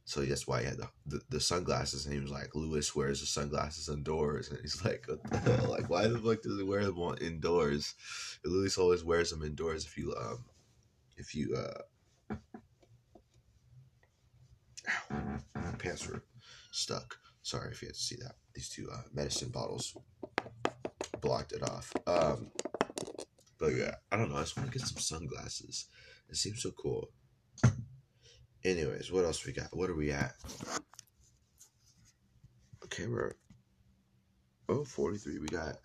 So that's why he had the, the, the, sunglasses, and he was like, Luis wears the sunglasses indoors, and he's like, what the hell? Like, why the fuck does he wear them indoors? And Luis always wears them indoors. If you um, if you uh, my pants were stuck. Sorry if you had to see that. These two uh, medicine bottles blocked it off. Um, but yeah, I don't know. I just want to get some sunglasses. It seems so cool. Anyways, what else we got? What are we at? Okay, we're oh 43. We got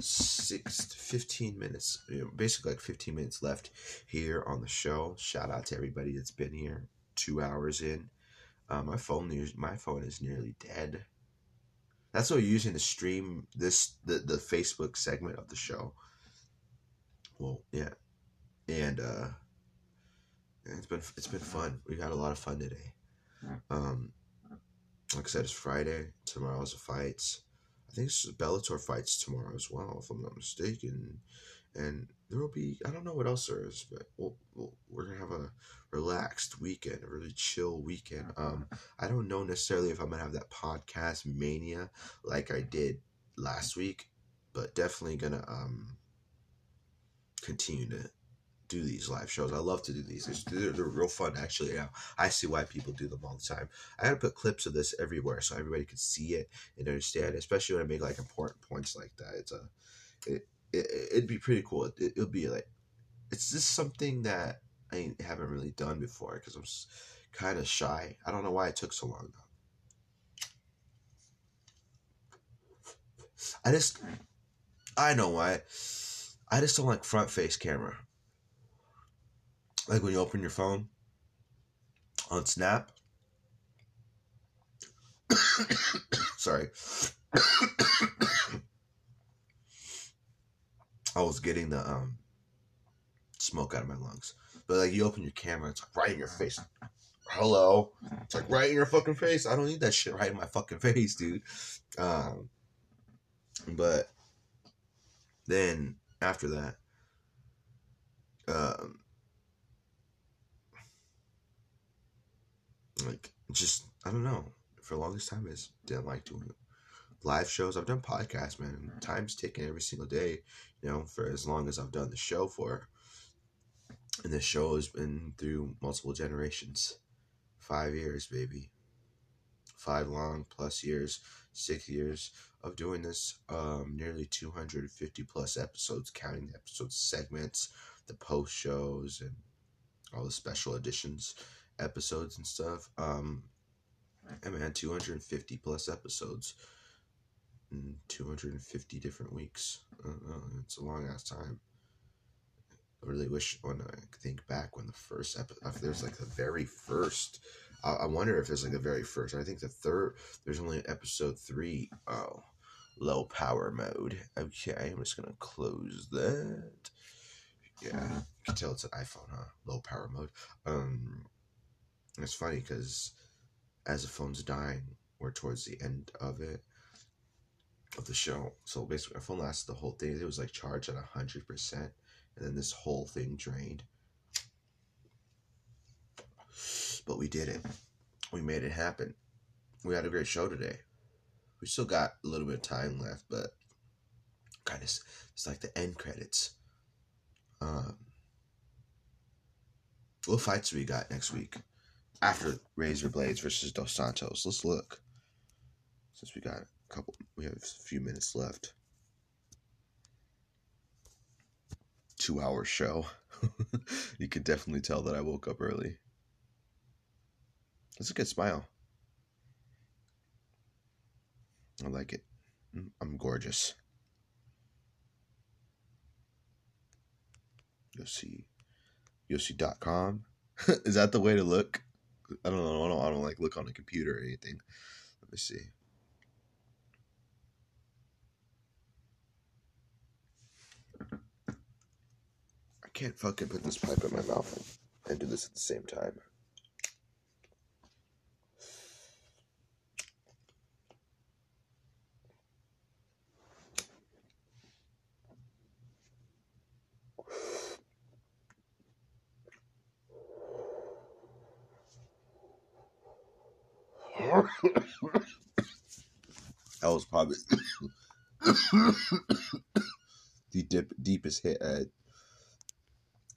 six 15 minutes, you know, basically like 15 minutes left here on the show. Shout out to everybody that's been here. Two hours in. Uh, my phone, my phone is nearly dead. That's what we're using to stream this the the Facebook segment of the show. Well, yeah, and uh it's been it's been fun. We had a lot of fun today. Um, like I said, it's Friday. Tomorrow's the fights. I think it's Bellator fights tomorrow as well, if I'm not mistaken. And there will be I don't know what else there is, but we'll, we'll, we're gonna have a relaxed weekend, a really chill weekend. Um, I don't know necessarily if I'm gonna have that podcast mania like I did last week, but definitely gonna um continue to do these live shows. I love to do these. They're, they're real fun, actually. Now I see why people do them all the time. I gotta put clips of this everywhere so everybody can see it and understand, especially when I make like important points like that. It's a, it, it would be pretty cool. It, will be like, it's just something that I haven't really done before because I'm kind of shy. I don't know why it took so long though. I just, I know why. I just don't like front face camera. Like when you open your phone on Snap. Sorry. I was getting the um smoke out of my lungs. But like you open your camera, it's like right in your face. Hello. It's like right in your fucking face. I don't need that shit right in my fucking face, dude. Um but then after that, um like just I don't know. For the longest time I just didn't like doing live shows. I've done podcasts, man. Time's taken every single day, you know, for as long as I've done the show for. And this show has been through multiple generations. Five years, baby. Five long plus years, six years of doing this. Um, nearly 250 plus episodes, counting the episode segments, the post shows, and all the special editions episodes and stuff. Um, and man, 250 plus episodes in 250 different weeks. Uh, it's a long ass time. I really wish when I think back when the first episode, if there's like the very first, I, I wonder if there's like the very first. I think the third, there's only episode three. Oh, low power mode. Okay, I'm just gonna close that. Yeah, you can tell it's an iPhone, huh? Low power mode. Um, it's funny because as the phone's dying, we're towards the end of it of the show. So basically, my phone lasted the whole thing. It was like charged at hundred percent, and then this whole thing drained. But we did it. We made it happen. We had a great show today. We still got a little bit of time left, but kind of it's like the end credits. Um, what fights we got next week after Razor Blaydes versus Dos Santos? Let's look. Since we got a couple, we have a few minutes left. Two hour show. you can definitely tell that I woke up early. That's a good smile. I like it. Mm, I'm gorgeous. You'll see. Yossi.com. Is that the way to look? I don't know. I don't, I don't like look on a computer or anything. Let me see. I can't fucking put this pipe in my mouth and do this at the same time. the dip, deepest hit I,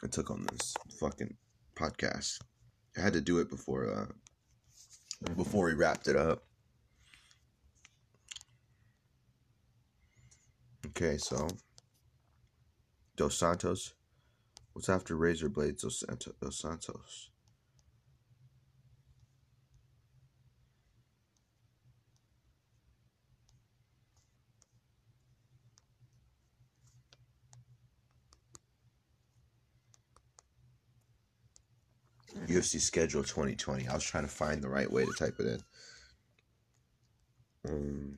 I took on this fucking podcast. I had to do it before uh, before we wrapped it up. Okay, so Dos Santos. What's after Razor Blaydes Dos Santos? UFC schedule 2020. I was trying to find the right way to type it in. Um,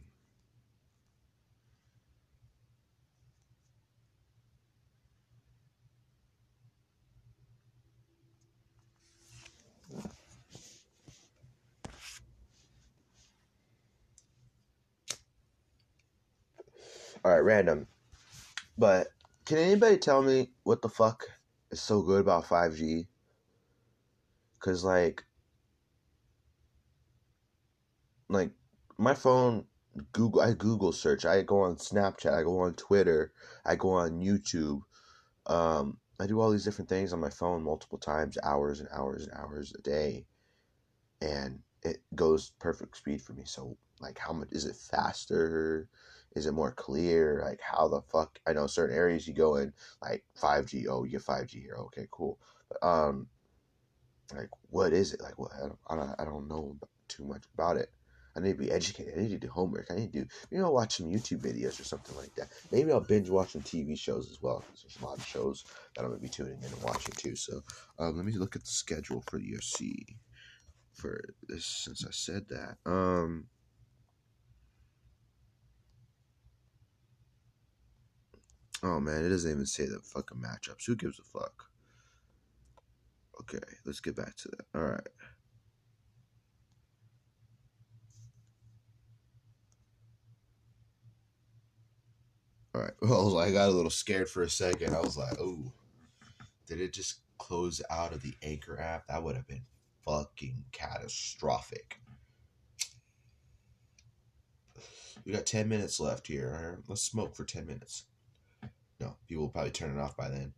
all right, random. But can anybody tell me what the fuck is so good about 5G? Cause like, like my phone, Google, I Google search. I go on Snapchat. I go on Twitter. I go on YouTube. Um, I do all these different things on my phone multiple times, hours and hours and hours a day, and it goes perfect speed for me. So like, how much is it faster? Is it more clear? Like, how the fuck? I know certain areas you go in, like 5G. Oh, you get 5G here. Okay, cool. But, um, like what is it like what i don't i don't, I don't know too much about it I need to be educated. I need to do homework. I need to do, you know, watch some YouTube videos or something like that. Maybe I'll binge watch some TV shows as well there's a lot of shows that I'm going to be tuning in and watching too. So um, let me look at the schedule for the UFC for this since I said that. Um, oh man, it doesn't even say the fucking matchups. Who gives a fuck? Okay, let's get back to that. All right. All right. Well, I got a little scared for a second. I was like, "Oh, did it just close out of the Anchor app? That would have been fucking catastrophic." We got ten minutes left here. All right, let's smoke for ten minutes. No, people will probably turn it off by then.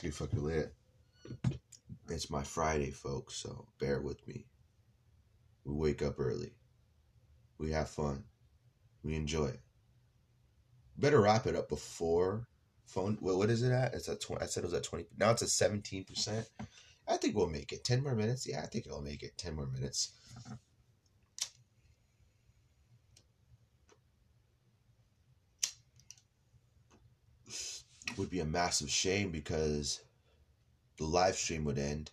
Gonna fucking lit. It's my Friday, folks, so bear with me. We wake up early. We have fun. We enjoy it. Better wrap it up before phone. Well, what is it at? It's at twenty. I said it was at twenty. Now it's at seventeen percent. I think we'll make it. Ten more minutes. Yeah, I think it'll make it. Ten more minutes. Would be a massive shame because the live stream would end,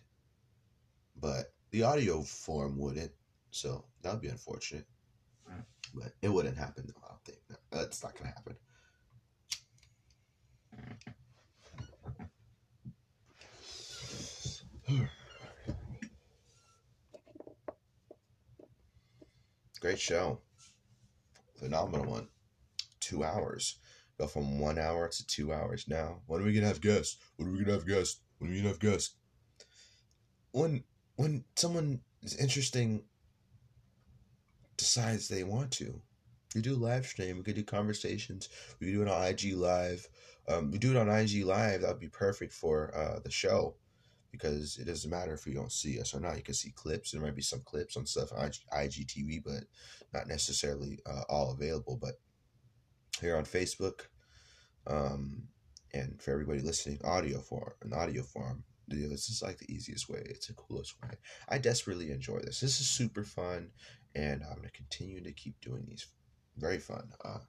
but the audio form wouldn't. So that would be unfortunate. But it wouldn't happen though, I don't think. No, that's not gonna happen. Great show. Phenomenal one. Two hours. Go from one hour to two hours now. When are we gonna have guests? When are we gonna have guests? When are we gonna have guests? When when someone is interesting decides they want to. We do live stream. We could do conversations. We could do it on IG Live. Um, we do it on IG Live. That would be perfect for uh, the show because it doesn't matter if you don't see us or not. You can see clips. There might be some clips on stuff on IGTV, but not necessarily uh, all available. But here on Facebook, um, and for everybody listening, audio form, an audio form. This is like the easiest way. It's the coolest way. I desperately enjoy this. This is super fun, and I'm gonna continue to keep doing these. Very fun. Uh,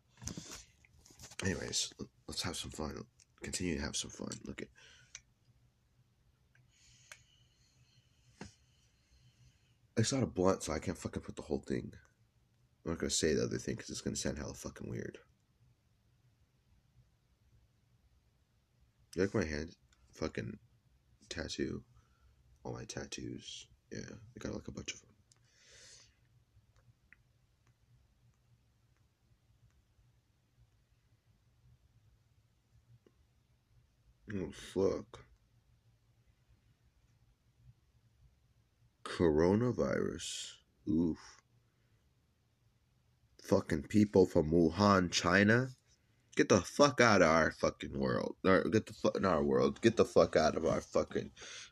anyways, let's have some fun. Continue to have some fun. Look at. It's not a blunt, so I can't fucking put the whole thing. I'm not gonna say the other thing because it's gonna sound hella fucking weird. You like my hand fucking tattoo? All my tattoos. Yeah, I got like a bunch of them. Oh, fuck. Coronavirus. Oof. Fucking people from Wuhan, China Get the fuck out of our fucking world. Or get the fuck in our world. Get the fuck out of our fucking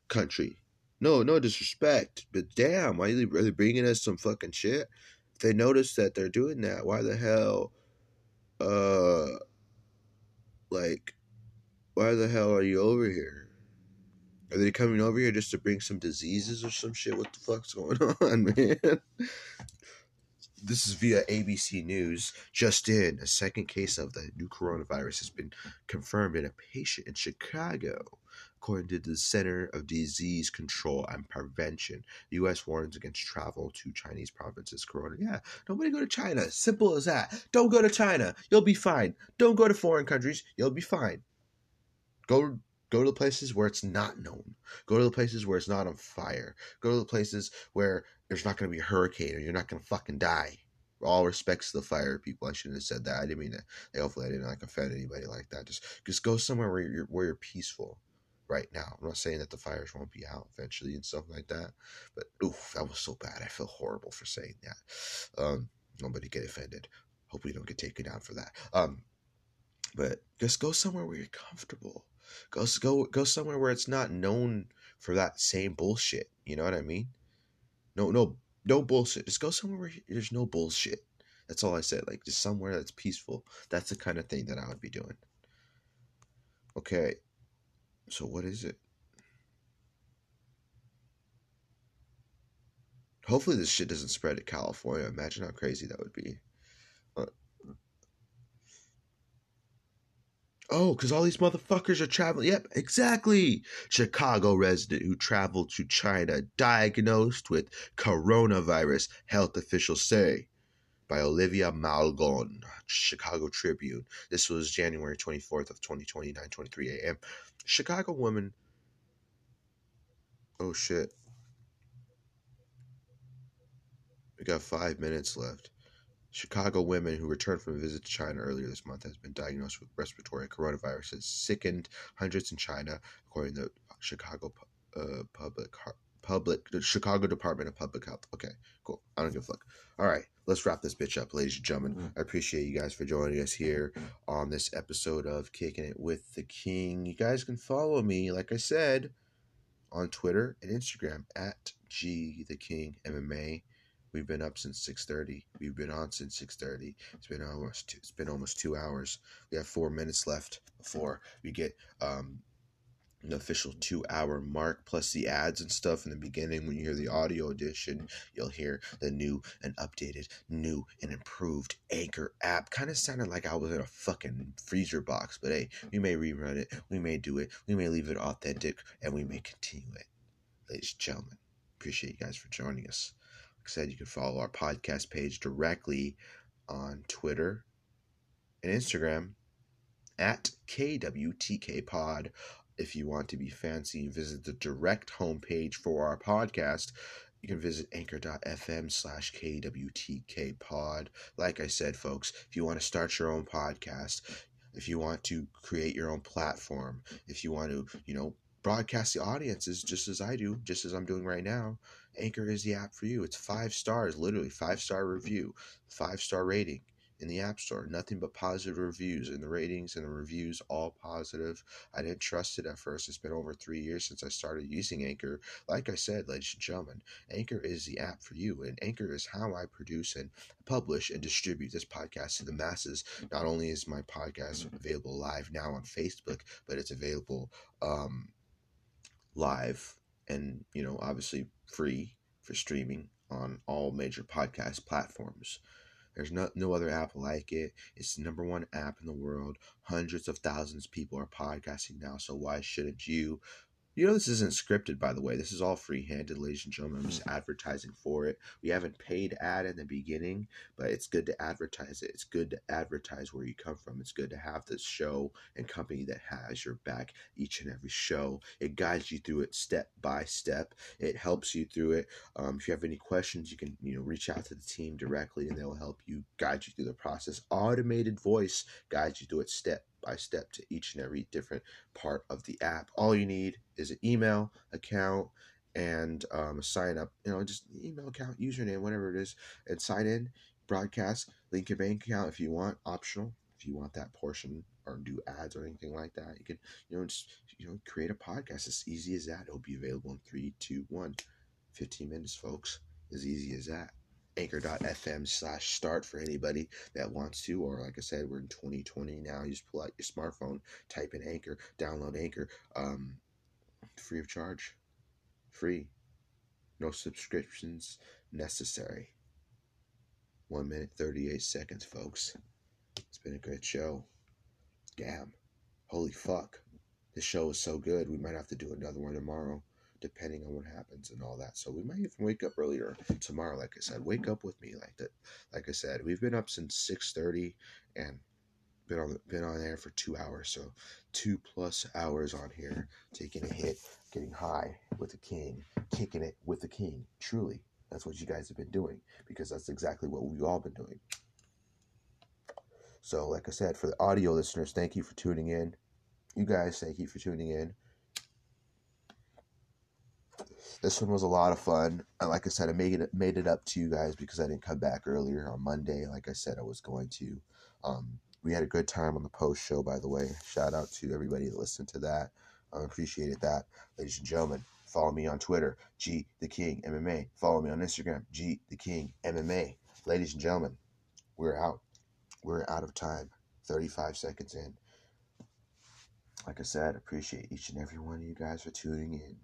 country. No, no disrespect, but damn, why are they really bringing us some fucking shit? If they notice that they're doing that, why the hell, uh, like, why the hell are you over here? Are they coming over here just to bring some diseases or some shit? What the fuck's going on, man? This is via ABC News. Just in, a second case of the new coronavirus has been confirmed in a patient in Chicago. According to the Center of Disease Control and Prevention, the U.S. warns against travel to Chinese provinces. Corona, yeah, nobody go to China. Simple as that. Don't go to China. You'll be fine. Don't go to foreign countries. You'll be fine. Go Go to the places where it's not known. Go to the places where it's not on fire. Go to the places where there's not going to be a hurricane or you're not going to fucking die. All respects to the fire people. I shouldn't have said that. I didn't mean to. Hopefully, I didn't like offend anybody like that. Just, just go somewhere where you're where you're peaceful. Right now, I'm not saying that the fires won't be out eventually and stuff like that. But oof, that was so bad. I feel horrible for saying that. Um, nobody get offended. Hope we don't get taken down for that. Um, but just go somewhere where you're comfortable. Go go go somewhere where it's not known for that same bullshit. You know what I mean? No no no bullshit. Just go somewhere where there's no bullshit. That's all I said. Like just somewhere that's peaceful. That's the kind of thing that I would be doing. Okay. So what is it? Hopefully this shit doesn't spread to California. Imagine how crazy that would be. Oh, because all these motherfuckers are traveling. Yep, exactly. Chicago resident who traveled to China diagnosed with coronavirus, health officials say. By Olivia Malgon, Chicago Tribune. This was January 24th of 2020, 9.23 a.m. Chicago woman. Oh, shit. We got five minutes left. Chicago women who returned from a visit to China earlier this month has been diagnosed with respiratory coronavirus. Has sickened hundreds in China, according to Chicago uh, Public Public the Chicago Department of Public Health. Okay, cool. I don't give a fuck. All right, let's wrap this bitch up, ladies and gentlemen. Mm-hmm. I appreciate you guys for joining us here on this episode of Kicking It with the King. You guys can follow me, like I said, on Twitter and Instagram at G the King MMA. We've been up since six thirty. We've been on since six thirty. It's been almost two, it's been almost two hours. We have four minutes left before we get um, an official two hour mark plus the ads and stuff in the beginning when you hear the audio edition you'll hear the new and updated new and improved anchor app kind of sounded like i was in a fucking freezer box but hey we may rerun it we may do it we may leave it authentic and we may continue it ladies and gentlemen appreciate you guys for joining us I said, you can follow our podcast page directly on Twitter and Instagram at KWTK Pod. If you want to be fancy visit the direct homepage for our podcast, you can visit anchor.fm slash KWTK pod. Like I said, folks, if you want to start your own podcast, if you want to create your own platform, if you want to, you know, broadcast the audiences just as I do, just as I'm doing right now, Anchor is the app for you. It's five stars, literally five star review, five star rating in the App Store. Nothing but positive reviews, and the ratings and the reviews all positive. I didn't trust it at first. It's been over three years since I started using Anchor. Like I said, ladies and gentlemen, Anchor is the app for you, and Anchor is how I produce and publish and distribute this podcast to the masses. Not only is my podcast available live now on Facebook, but it's available um, live and you know obviously free for streaming on all major podcast platforms. There's no, no other app like it. It's the number one app in the world. Hundreds of thousands of people are podcasting now, so why shouldn't you? You know, this isn't scripted, by the way. This is all free handed, ladies and gentlemen. I'm just mm. advertising for it. We haven't paid ad in the beginning, but it's good to advertise it. It's good to advertise where you come from. It's good to have this show and company that has your back each and every show. It guides you through it step by step. It helps you through it. Um, if you have any questions, you can you know reach out to the team directly, and they'll help you guide you through the process. Automated voice guides you through it step by step to each and every different part of the app. All you need is an email account and um, sign up. You know, just email account, username, whatever it is, and sign in. Broadcast, link your bank account if you want, optional. If you want that portion or do ads or anything like that, you can, you know, just you know, create a podcast. As easy as that. It'll be available in three, two, one. 15 minutes, folks. As easy as that anchor.fm slash start for anybody that wants to or like i said we're in 2020 now you just pull out your smartphone type in anchor download anchor um, free of charge. Free. No subscriptions necessary. One minute 38 seconds folks. It's been a great show. Damn. Holy fuck. This show is so good. We might have to do another one tomorrow depending on what happens and all that. So we might even wake up earlier tomorrow. Like I said, wake up with me like that. Like I said, we've been up since six thirty and been on been on air for two hours. So two plus hours on here, taking a hit, getting high with the king, kicking it with the king. Truly, that's what you guys have been doing because that's exactly what we've all been doing. So, like I said, for the audio listeners, thank you for tuning in. You guys, thank you for tuning in. This one was a lot of fun. And like I said, I made it made it up to you guys because I didn't come back earlier on Monday. Like I said, I was going to. Um, we had a good time on the post show, by the way. Shout out to everybody that listened to that. I appreciated that, ladies and gentlemen. Follow me on Twitter, G the King MMA. Follow me on Instagram, G the King MMA. Ladies and gentlemen, we're out. We're out of time. 35 seconds in. Like I said, appreciate each and every one of you guys for tuning in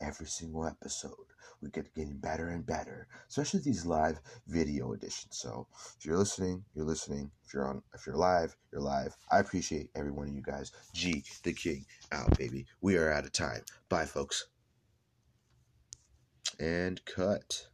every single episode. We get getting better and better, especially these live video editions. So if you're listening, you're listening. If you're on, if you're live, you're live. I appreciate every one of you guys. G the King out, baby. We are out of time. Bye, folks. And cut.